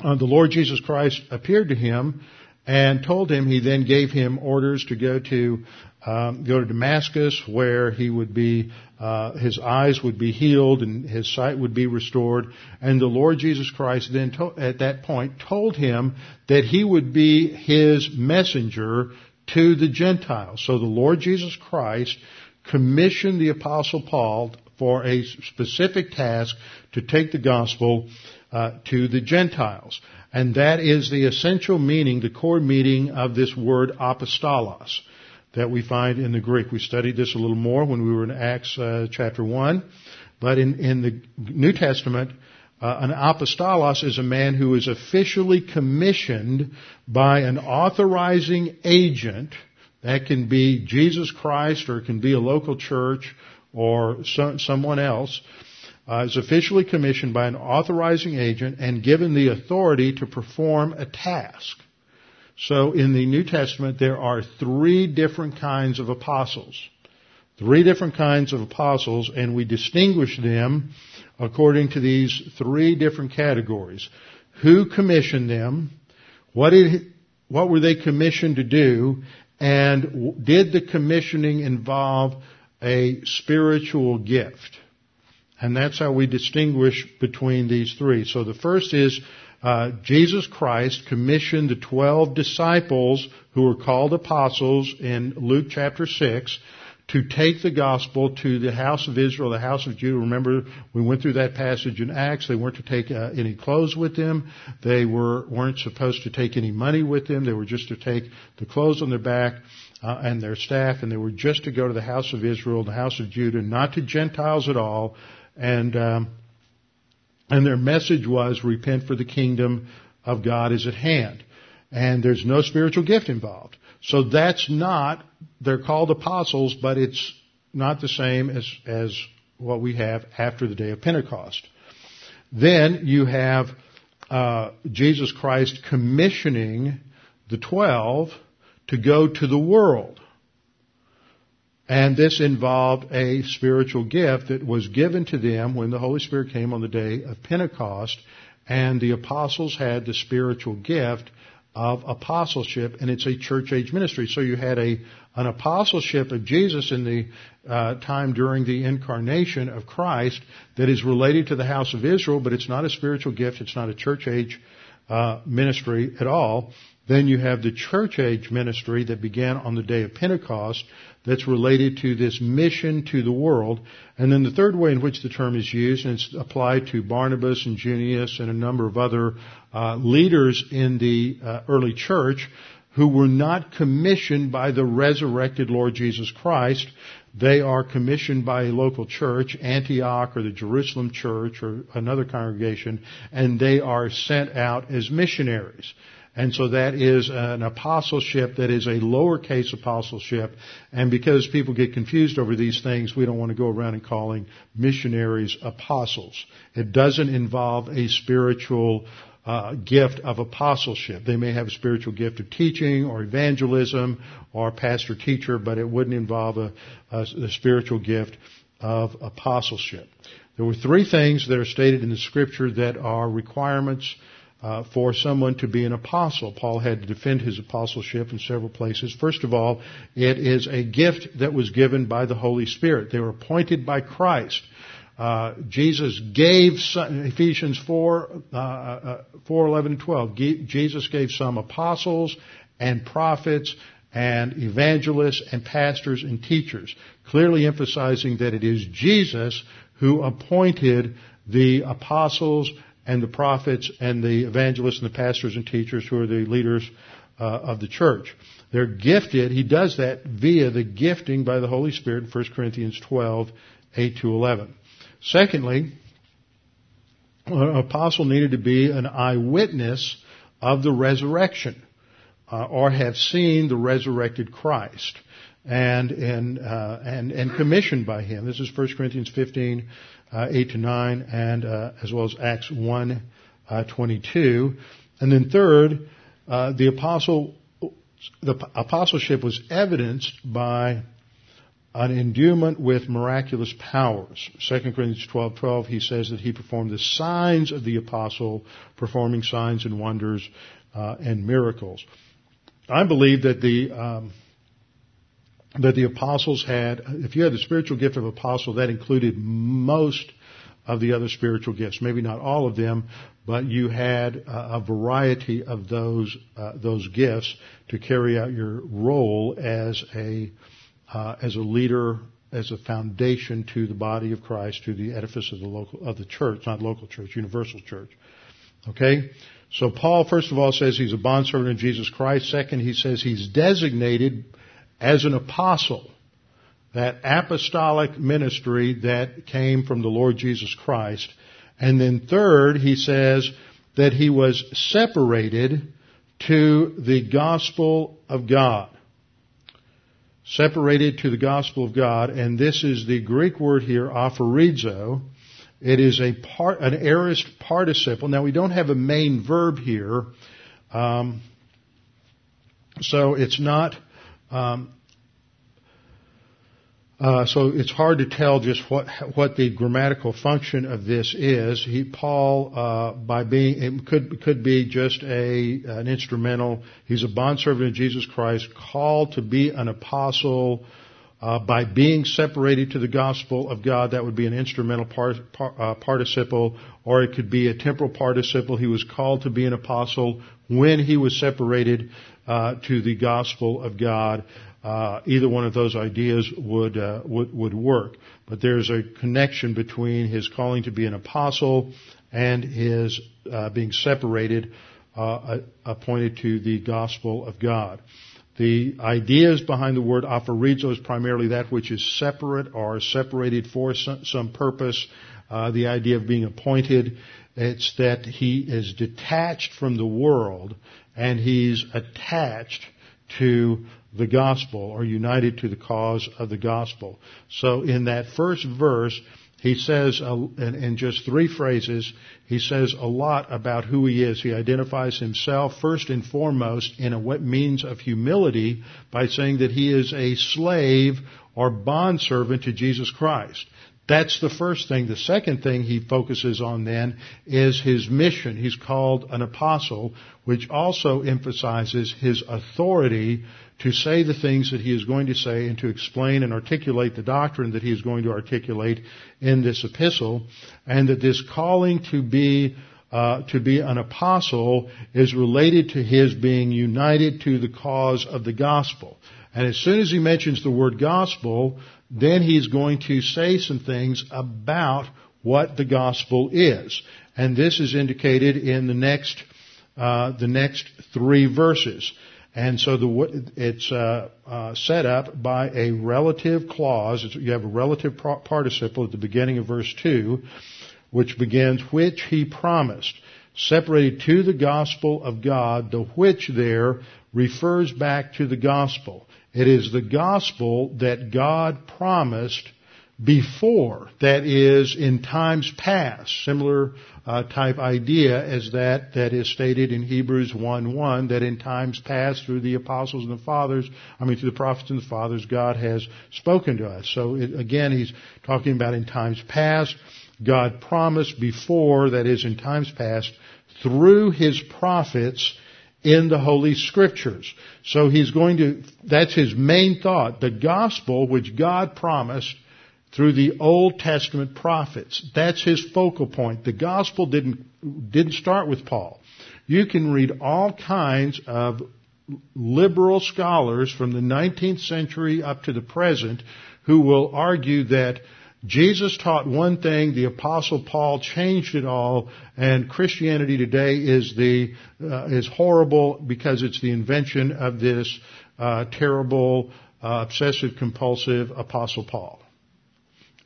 uh, the Lord Jesus Christ appeared to him, and told him he then gave him orders to go to um, go to Damascus where he would be uh, his eyes would be healed and his sight would be restored and the Lord Jesus Christ then to- at that point told him that he would be his messenger to the Gentiles so the Lord Jesus Christ commissioned the apostle Paul for a specific task to take the gospel uh, to the Gentiles. And that is the essential meaning, the core meaning of this word apostolos that we find in the Greek. We studied this a little more when we were in Acts uh, chapter 1. But in, in the New Testament, uh, an apostolos is a man who is officially commissioned by an authorizing agent. That can be Jesus Christ or it can be a local church or so, someone else uh, is officially commissioned by an authorizing agent and given the authority to perform a task. So in the New Testament, there are three different kinds of apostles. Three different kinds of apostles, and we distinguish them according to these three different categories. Who commissioned them? What did, what were they commissioned to do? And did the commissioning involve a spiritual gift? And that's how we distinguish between these three. So the first is uh, Jesus Christ commissioned the twelve disciples who were called apostles in Luke chapter six to take the gospel to the house of Israel, the house of Judah. Remember, we went through that passage in Acts. They weren't to take uh, any clothes with them. They were weren't supposed to take any money with them. They were just to take the clothes on their back uh, and their staff, and they were just to go to the house of Israel, the house of Judah, not to Gentiles at all, and um, and their message was repent for the kingdom of God is at hand. And there's no spiritual gift involved. So that's not, they're called apostles, but it's not the same as, as what we have after the day of Pentecost. Then you have uh, Jesus Christ commissioning the twelve to go to the world. And this involved a spiritual gift that was given to them when the Holy Spirit came on the day of Pentecost, and the apostles had the spiritual gift of apostleship, and it's a church age ministry. So you had a an apostleship of Jesus in the uh, time during the incarnation of Christ that is related to the house of Israel, but it's not a spiritual gift. It's not a church age uh, ministry at all. Then you have the church age ministry that began on the day of Pentecost that's related to this mission to the world. And then the third way in which the term is used, and it's applied to Barnabas and Junius and a number of other uh, leaders in the uh, early church who were not commissioned by the resurrected Lord Jesus Christ. They are commissioned by a local church, Antioch or the Jerusalem church or another congregation, and they are sent out as missionaries. And so that is an apostleship that is a lowercase apostleship. And because people get confused over these things, we don't want to go around and calling missionaries apostles. It doesn't involve a spiritual uh, gift of apostleship. They may have a spiritual gift of teaching or evangelism or pastor teacher, but it wouldn't involve a, a, a spiritual gift of apostleship. There were three things that are stated in the scripture that are requirements uh, for someone to be an apostle. Paul had to defend his apostleship in several places. First of all, it is a gift that was given by the Holy Spirit. They were appointed by Christ. Uh, Jesus gave some, Ephesians 4, uh, uh 4, 11 and 12. Jesus gave some apostles and prophets and evangelists and pastors and teachers, clearly emphasizing that it is Jesus who appointed the apostles and the prophets and the evangelists and the pastors and teachers who are the leaders uh, of the church. They're gifted. He does that via the gifting by the Holy Spirit in 1 Corinthians 12, 8 to 11. Secondly, an apostle needed to be an eyewitness of the resurrection uh, or have seen the resurrected Christ and and uh, and and commissioned by him. This is 1 Corinthians 15, uh, 8 to 9, and uh, as well as Acts 1, uh, 22. And then third, uh, the apostle, the apostleship was evidenced by an endowment with miraculous powers. 2 Corinthians 12, 12, he says that he performed the signs of the apostle, performing signs and wonders uh, and miracles. I believe that the um, that the apostles had, if you had the spiritual gift of apostle, that included most of the other spiritual gifts. Maybe not all of them, but you had a variety of those uh, those gifts to carry out your role as a uh, as a leader, as a foundation to the body of Christ, to the edifice of the local of the church, not local church, universal church. Okay. So Paul, first of all, says he's a bondservant of Jesus Christ. Second, he says he's designated as an apostle, that apostolic ministry that came from the Lord Jesus Christ. And then third, he says that he was separated to the gospel of God. Separated to the gospel of God, and this is the Greek word here, aphorizo. It is a part, an aorist participle. Now we don't have a main verb here, um, so it's not um, uh, so it's hard to tell just what what the grammatical function of this is. He, Paul, uh, by being it could could be just a an instrumental. He's a bondservant of Jesus Christ, called to be an apostle. Uh, by being separated to the gospel of God, that would be an instrumental part, part, uh, participle, or it could be a temporal participle. He was called to be an apostle when he was separated uh, to the gospel of God. Uh, either one of those ideas would, uh, would would work. But there's a connection between his calling to be an apostle and his uh, being separated, uh, appointed to the gospel of God. The ideas behind the word aphorizo is primarily that which is separate or separated for some, some purpose. Uh, the idea of being appointed, it's that he is detached from the world and he's attached to the gospel or united to the cause of the gospel. So in that first verse, he says uh, in, in just three phrases, he says a lot about who he is. He identifies himself first and foremost in a means of humility by saying that he is a slave or bondservant to Jesus Christ. That's the first thing. The second thing he focuses on then is his mission. He's called an apostle, which also emphasizes his authority to say the things that he is going to say and to explain and articulate the doctrine that he is going to articulate in this epistle, and that this calling to be uh, to be an apostle is related to his being united to the cause of the gospel. And as soon as he mentions the word gospel, then he's going to say some things about what the gospel is. And this is indicated in the next, uh, the next three verses. And so the, it's uh, uh, set up by a relative clause. It's, you have a relative participle at the beginning of verse 2, which begins, which he promised, separated to the gospel of God, the which there refers back to the gospel. It is the gospel that God promised before, that is, in times past. Similar uh, type idea as that that is stated in Hebrews 1:1, that in times past through the apostles and the fathers, I mean through the prophets and the fathers, God has spoken to us. So it, again, he's talking about in times past. God promised before, that is, in times past, through his prophets in the Holy Scriptures. So he's going to, that's his main thought. The gospel which God promised through the Old Testament prophets. That's his focal point. The gospel didn't, didn't start with Paul. You can read all kinds of liberal scholars from the 19th century up to the present who will argue that Jesus taught one thing, the apostle Paul changed it all, and Christianity today is the uh, is horrible because it's the invention of this uh, terrible, uh, obsessive compulsive apostle Paul.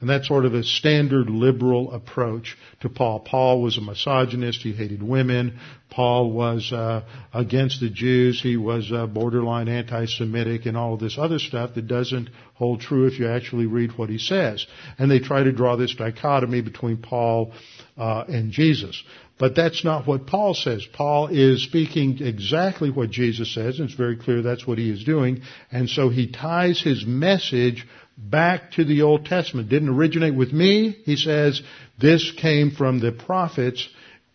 And that's sort of a standard liberal approach to Paul. Paul was a misogynist. He hated women. Paul was uh, against the Jews. He was uh, borderline anti-Semitic and all of this other stuff that doesn't hold true if you actually read what he says. And they try to draw this dichotomy between Paul uh, and Jesus. But that's not what Paul says. Paul is speaking exactly what Jesus says, and it's very clear that's what he is doing. And so he ties his message back to the Old Testament. Didn't originate with me. He says this came from the prophets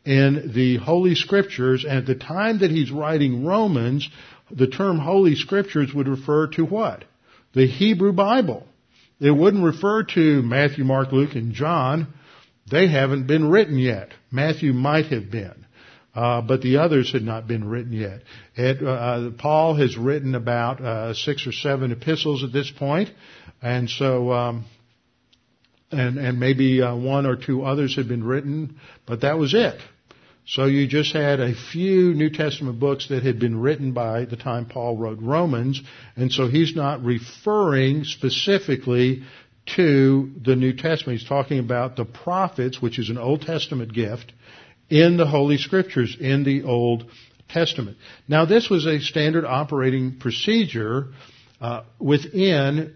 in the Holy Scriptures. And at the time that he's writing Romans, the term Holy Scriptures would refer to what? The Hebrew Bible. It wouldn't refer to Matthew, Mark, Luke, and John. They haven't been written yet. Matthew might have been. Uh, but the others had not been written yet. It, uh, Paul has written about uh, six or seven epistles at this point, and so, um, and and maybe uh, one or two others had been written, but that was it. So you just had a few New Testament books that had been written by the time Paul wrote Romans, and so he's not referring specifically to the New Testament. He's talking about the prophets, which is an Old Testament gift, in the Holy Scriptures, in the Old Testament. Now this was a standard operating procedure uh, within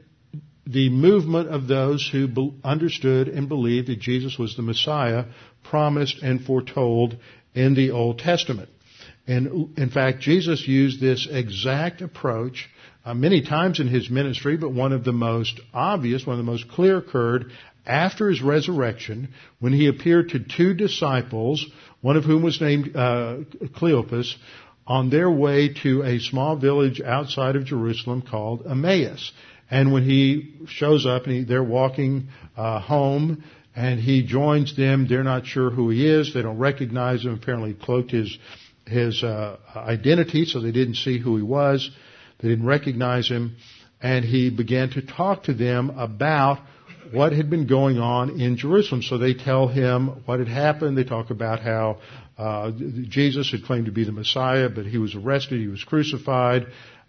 the movement of those who be- understood and believed that Jesus was the Messiah promised and foretold in the Old Testament. And in fact, Jesus used this exact approach uh, many times in his ministry, but one of the most obvious, one of the most clear occurred after his resurrection when he appeared to two disciples, one of whom was named uh, Cleopas, on their way to a small village outside of Jerusalem called Emmaus. And when he shows up and he, they're walking uh, home and he joins them, they're not sure who he is. They don't recognize him. Apparently, cloaked his his uh, identity, so they didn't see who he was. They didn't recognize him, and he began to talk to them about what had been going on in Jerusalem. So they tell him what had happened. They talk about how uh, Jesus had claimed to be the Messiah, but he was arrested, he was crucified.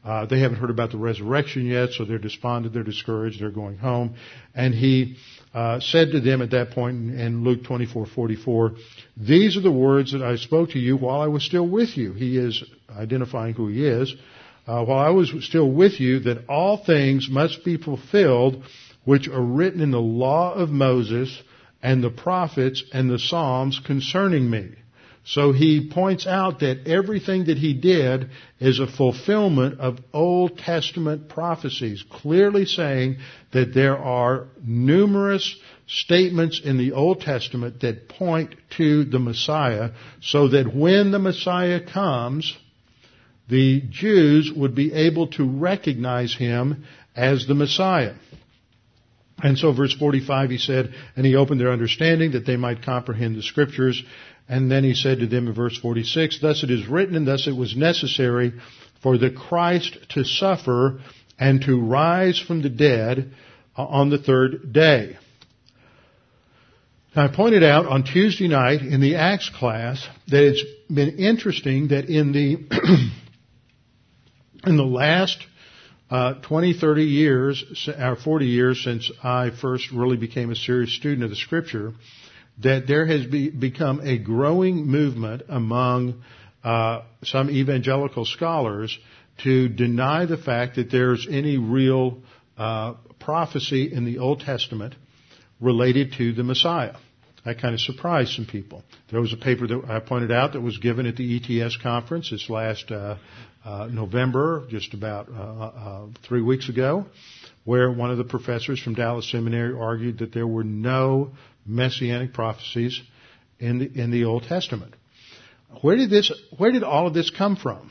Uh, they haven't heard about the resurrection yet, so they're despondent, they're discouraged, they're going home. And he uh, said to them at that point in Luke 24:44, "These are the words that I spoke to you while I was still with you." He is identifying who he is. Uh, while I was still with you, that all things must be fulfilled which are written in the law of Moses and the prophets and the Psalms concerning me. So he points out that everything that he did is a fulfillment of Old Testament prophecies, clearly saying that there are numerous statements in the Old Testament that point to the Messiah, so that when the Messiah comes, the Jews would be able to recognize him as the Messiah. And so verse 45 he said, and he opened their understanding that they might comprehend the scriptures. And then he said to them in verse 46, Thus it is written and thus it was necessary for the Christ to suffer and to rise from the dead on the third day. Now I pointed out on Tuesday night in the Acts class that it's been interesting that in the, [clears throat] in the last uh, 20, 30 years, or 40 years since I first really became a serious student of the scripture, that there has be, become a growing movement among uh, some evangelical scholars to deny the fact that there's any real uh, prophecy in the Old Testament related to the Messiah. That kind of surprised some people. There was a paper that I pointed out that was given at the ETS conference this last uh, uh, November, just about uh, uh, three weeks ago, where one of the professors from Dallas Seminary argued that there were no messianic prophecies in the, in the Old Testament. Where did this, where did all of this come from?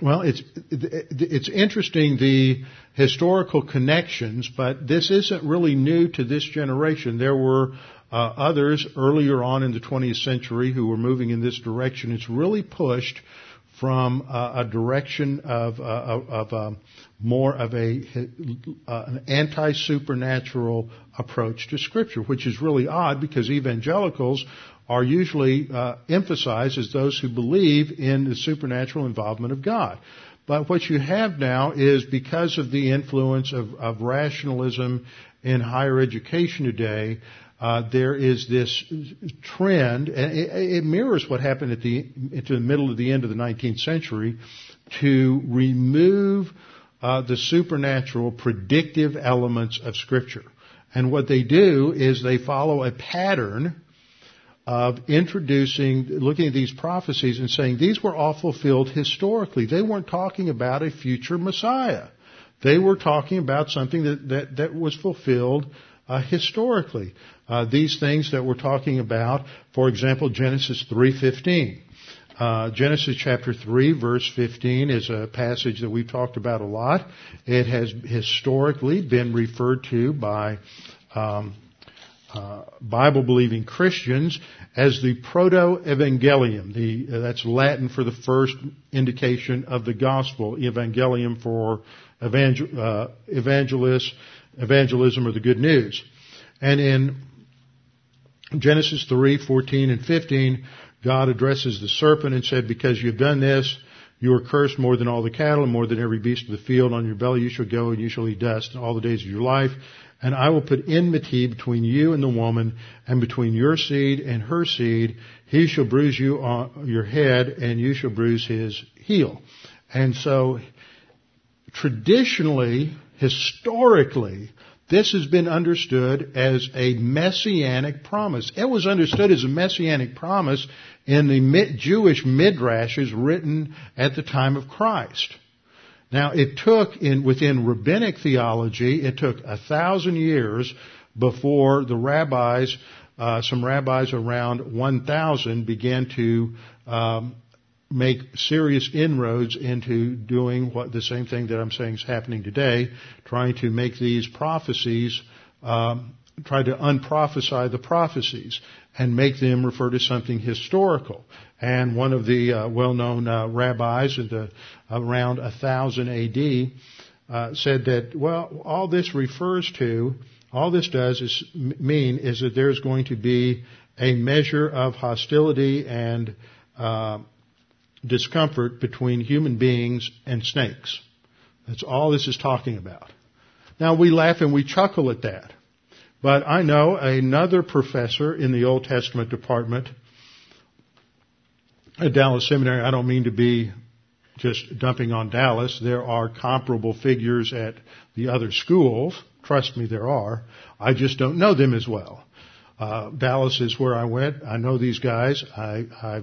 Well, it's, it's interesting the historical connections, but this isn't really new to this generation. There were uh, others earlier on in the 20th century who were moving in this direction. It's really pushed from uh, a direction of, uh, of um, more of a uh, an anti-supernatural approach to Scripture, which is really odd because evangelicals are usually uh, emphasized as those who believe in the supernatural involvement of God. But what you have now is because of the influence of, of rationalism in higher education today, uh, there is this trend, and it, it, mirrors what happened at the into the middle of the end of the 19th century, to remove uh, the supernatural predictive elements of Scripture. And what they do is they follow a pattern of introducing, looking at these prophecies and saying these were all fulfilled historically. They weren't talking about a future Messiah. They were talking about something that, that, that was fulfilled historically. Uh, these things that we're talking about, for example, Genesis 3:15. Uh, Genesis chapter 3 verse 15 is a passage that we've talked about a lot. It has historically been referred to by um, uh, Bible-believing Christians as the proto-evangelium. The, uh, that's Latin for the first indication of the gospel. Evangelium for evangel- uh, evangelist, evangelism or the good news. And in Genesis 3, 14 and 15, God addresses the serpent and said, because you've done this, you are cursed more than all the cattle and more than every beast of the field. On your belly you shall go and you shall eat dust all the days of your life. And I will put enmity between you and the woman and between your seed and her seed. He shall bruise you on your head and you shall bruise his heel. And so traditionally, historically, this has been understood as a messianic promise. It was understood as a messianic promise in the Jewish midrashes written at the time of Christ. Now it took in, within rabbinic theology, it took a thousand years before the rabbis, uh, some rabbis around 1000 began to um, make serious inroads into doing what the same thing that I'm saying is happening today, trying to make these prophecies, um, try to unprophesy the prophecies and make them refer to something historical. And one of the uh, well-known uh, rabbis the, around 1000 AD uh, said that, well, all this refers to, all this does is mean is that there's going to be a measure of hostility and uh, discomfort between human beings and snakes. That's all this is talking about. Now we laugh and we chuckle at that. But I know another professor in the Old Testament department at Dallas Seminary. I don't mean to be just dumping on Dallas. There are comparable figures at the other schools. Trust me, there are. I just don't know them as well. Uh, Dallas is where I went. I know these guys. I, I,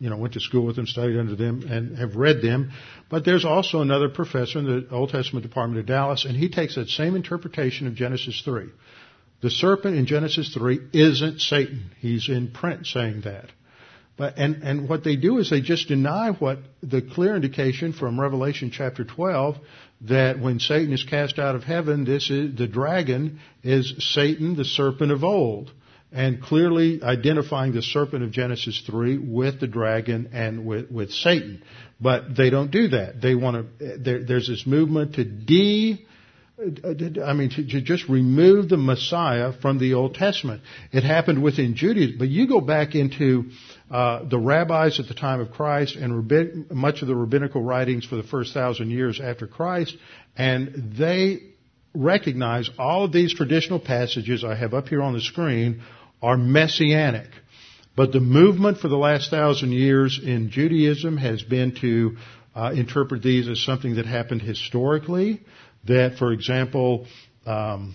you know, went to school with them, studied under them, and have read them. But there's also another professor in the Old Testament department of Dallas, and he takes that same interpretation of Genesis 3. The serpent in Genesis 3 isn't Satan. He's in print saying that. But, and, and what they do is they just deny what the clear indication from Revelation chapter 12 that when Satan is cast out of heaven, this is, the dragon is Satan, the serpent of old. And clearly identifying the serpent of Genesis 3 with the dragon and with, with Satan. But they don't do that. They want to, there, there's this movement to de, I mean, to, to, just remove the Messiah from the Old Testament. It happened within Judaism, but you go back into uh, the rabbis at the time of Christ and much of the rabbinical writings for the first thousand years after Christ, and they recognize all of these traditional passages I have up here on the screen are messianic. But the movement for the last thousand years in Judaism has been to uh, interpret these as something that happened historically, that, for example, um,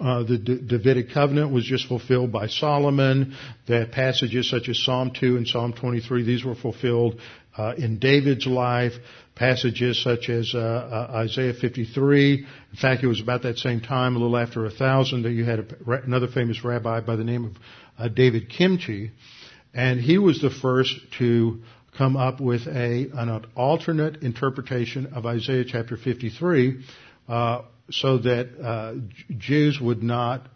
uh, the D- Davidic covenant was just fulfilled by Solomon. That passages such as Psalm 2 and Psalm 23, these were fulfilled uh, in David's life. Passages such as uh, uh Isaiah 53. In fact, it was about that same time, a little after a thousand, that you had a, another famous rabbi by the name of uh, David Kimchi, and he was the first to come up with a an alternate interpretation of Isaiah chapter 53, uh, so that uh, Jews would not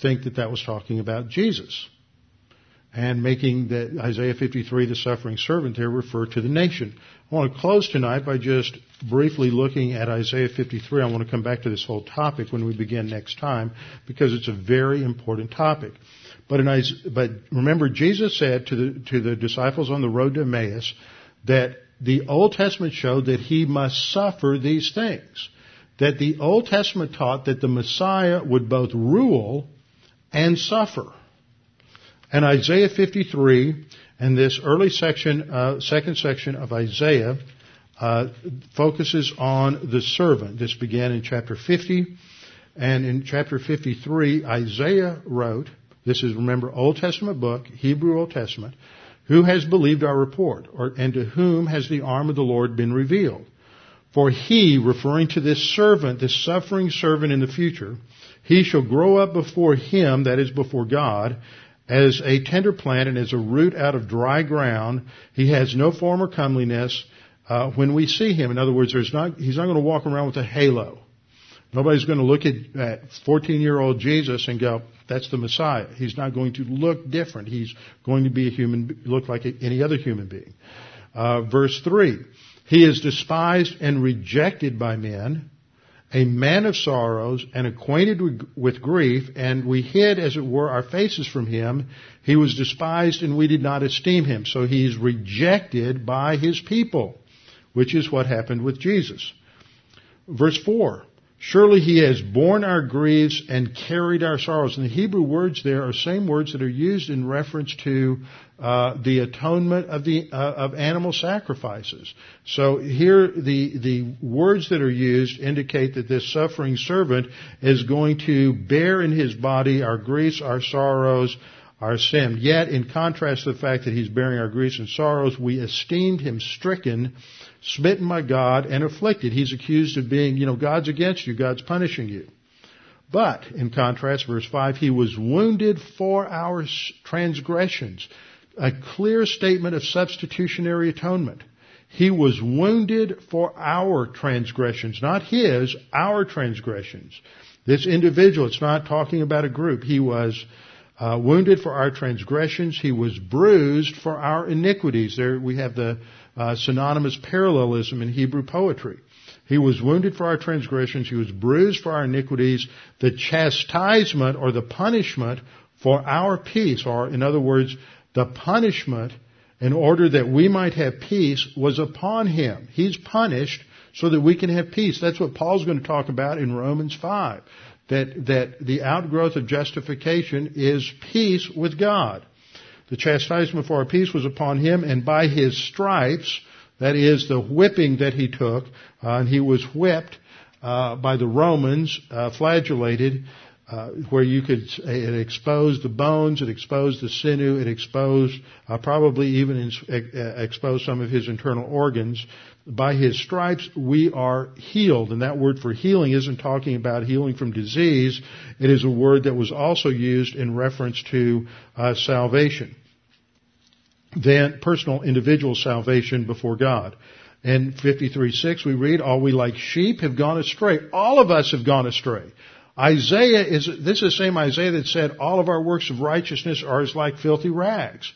think that that was talking about Jesus, and making that Isaiah 53, the suffering servant, there refer to the nation. I want to close tonight by just briefly looking at Isaiah 53. I want to come back to this whole topic when we begin next time because it's a very important topic. But, in, but remember, Jesus said to the, to the disciples on the road to Emmaus that the Old Testament showed that he must suffer these things. That the Old Testament taught that the Messiah would both rule and suffer. And Isaiah 53 and this early section, uh, second section of Isaiah, uh, focuses on the servant. This began in chapter 50. And in chapter 53, Isaiah wrote, this is, remember, Old Testament book, Hebrew Old Testament. Who has believed our report? Or, and to whom has the arm of the Lord been revealed? For he, referring to this servant, this suffering servant in the future, he shall grow up before him, that is before God, as a tender plant and as a root out of dry ground. He has no form or comeliness uh, when we see him. In other words, there's not, he's not going to walk around with a halo. Nobody's going to look at 14 year old Jesus and go, that's the Messiah. He's not going to look different. He's going to be a human, look like any other human being. Uh, verse 3. He is despised and rejected by men, a man of sorrows and acquainted with, grief, and we hid, as it were, our faces from him. He was despised and we did not esteem him. So he's rejected by his people, which is what happened with Jesus. Verse 4. Surely he has borne our griefs and carried our sorrows. And the Hebrew words there are same words that are used in reference to uh, the atonement of the uh, of animal sacrifices. So here the the words that are used indicate that this suffering servant is going to bear in his body our griefs, our sorrows, our sin. Yet, in contrast to the fact that he's bearing our griefs and sorrows, we esteemed him stricken smitten by God and afflicted. He's accused of being, you know, God's against you, God's punishing you. But, in contrast, verse 5, he was wounded for our transgressions. A clear statement of substitutionary atonement. He was wounded for our transgressions, not his, our transgressions. This individual, it's not talking about a group. He was uh, wounded for our transgressions. He was bruised for our iniquities. There we have the uh, synonymous parallelism in Hebrew poetry. He was wounded for our transgressions. He was bruised for our iniquities. The chastisement or the punishment for our peace, or in other words, the punishment in order that we might have peace was upon him. He's punished so that we can have peace. That's what Paul's going to talk about in Romans 5. That, that the outgrowth of justification is peace with God. The chastisement for our peace was upon him, and by his stripes, that is the whipping that he took, uh, and he was whipped uh, by the Romans, uh, flagellated. uh, where you could, it exposed the bones, it exposed the sinew, it exposed, uh, probably even in, exposed some of his internal organs. By his stripes we are healed. And that word for healing isn't talking about healing from disease. It is a word that was also used in reference to uh, salvation. Then personal individual salvation before God. In 53.6 we read, all we like sheep have gone astray. All of us have gone astray. Isaiah is, this is the same Isaiah that said, all of our works of righteousness are as like filthy rags.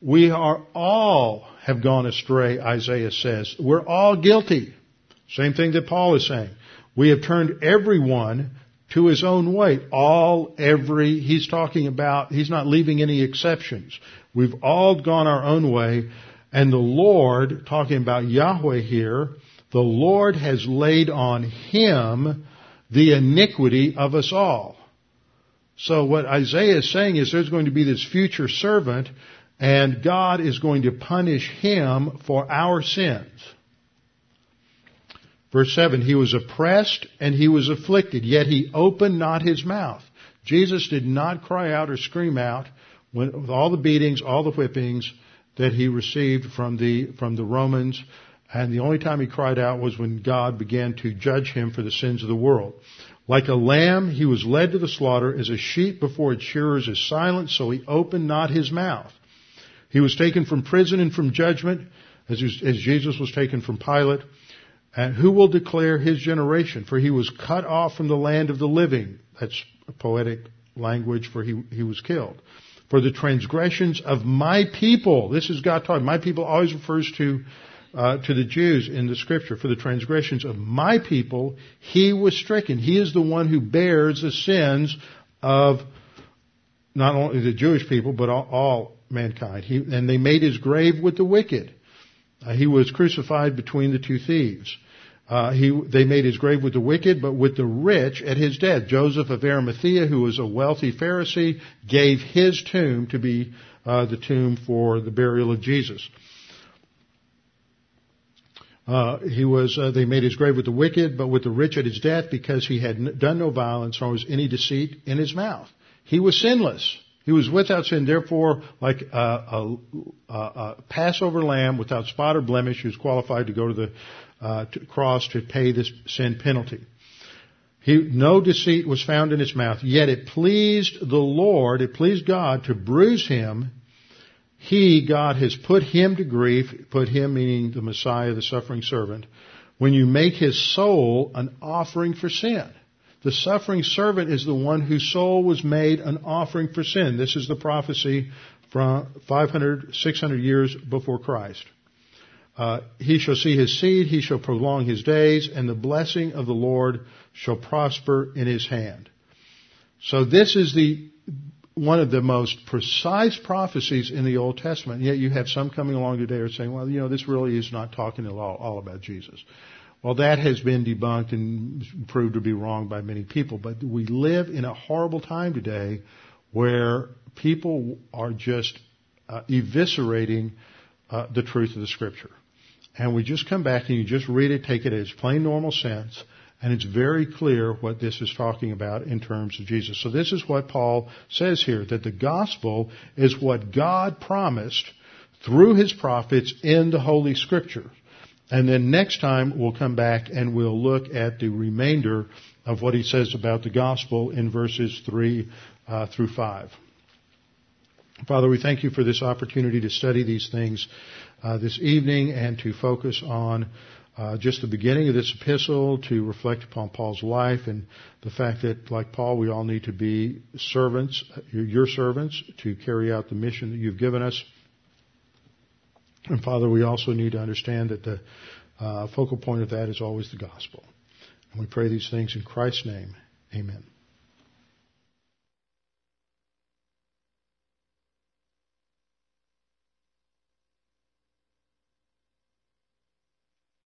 We are all have gone astray, Isaiah says. We're all guilty. Same thing that Paul is saying. We have turned everyone to his own way. All, every, he's talking about, he's not leaving any exceptions. We've all gone our own way. And the Lord, talking about Yahweh here, the Lord has laid on him the iniquity of us all. So what Isaiah is saying is there's going to be this future servant and God is going to punish him for our sins. Verse 7, he was oppressed and he was afflicted, yet he opened not his mouth. Jesus did not cry out or scream out when, with all the beatings, all the whippings that he received from the, from the Romans and the only time he cried out was when God began to judge him for the sins of the world. Like a lamb, he was led to the slaughter. As a sheep before its shearers is silent, so he opened not his mouth. He was taken from prison and from judgment, as, as Jesus was taken from Pilate. And who will declare his generation? For he was cut off from the land of the living. That's poetic language for he, he was killed. For the transgressions of my people. This is God talking. My people always refers to uh, to the Jews in the scripture, for the transgressions of my people, he was stricken. He is the one who bears the sins of not only the Jewish people, but all, all mankind. He, and they made his grave with the wicked. Uh, he was crucified between the two thieves. Uh, he, they made his grave with the wicked, but with the rich at his death. Joseph of Arimathea, who was a wealthy Pharisee, gave his tomb to be uh, the tomb for the burial of Jesus. Uh, he was, uh, they made his grave with the wicked, but with the rich at his death because he had done no violence nor was any deceit in his mouth. He was sinless. He was without sin, therefore, like a, a, a, Passover lamb without spot or blemish, he was qualified to go to the uh, to cross to pay this sin penalty. He, no deceit was found in his mouth, yet it pleased the Lord, it pleased God to bruise him he, God, has put him to grief, put him meaning the Messiah, the suffering servant, when you make his soul an offering for sin. The suffering servant is the one whose soul was made an offering for sin. This is the prophecy from 500, 600 years before Christ. Uh, he shall see his seed, he shall prolong his days, and the blessing of the Lord shall prosper in his hand. So this is the one of the most precise prophecies in the Old Testament. Yet you have some coming along today are saying, well, you know, this really is not talking at all, all about Jesus. Well, that has been debunked and proved to be wrong by many people. But we live in a horrible time today where people are just uh, eviscerating uh, the truth of the Scripture. And we just come back and you just read it, take it as plain normal sense, and it's very clear what this is talking about in terms of Jesus. So this is what Paul says here, that the gospel is what God promised through his prophets in the Holy Scripture. And then next time we'll come back and we'll look at the remainder of what he says about the gospel in verses 3 uh, through 5. Father, we thank you for this opportunity to study these things uh, this evening and to focus on uh, just the beginning of this epistle to reflect upon Paul's life and the fact that, like Paul, we all need to be servants, your servants, to carry out the mission that you've given us. And Father, we also need to understand that the uh, focal point of that is always the gospel. And we pray these things in Christ's name. Amen.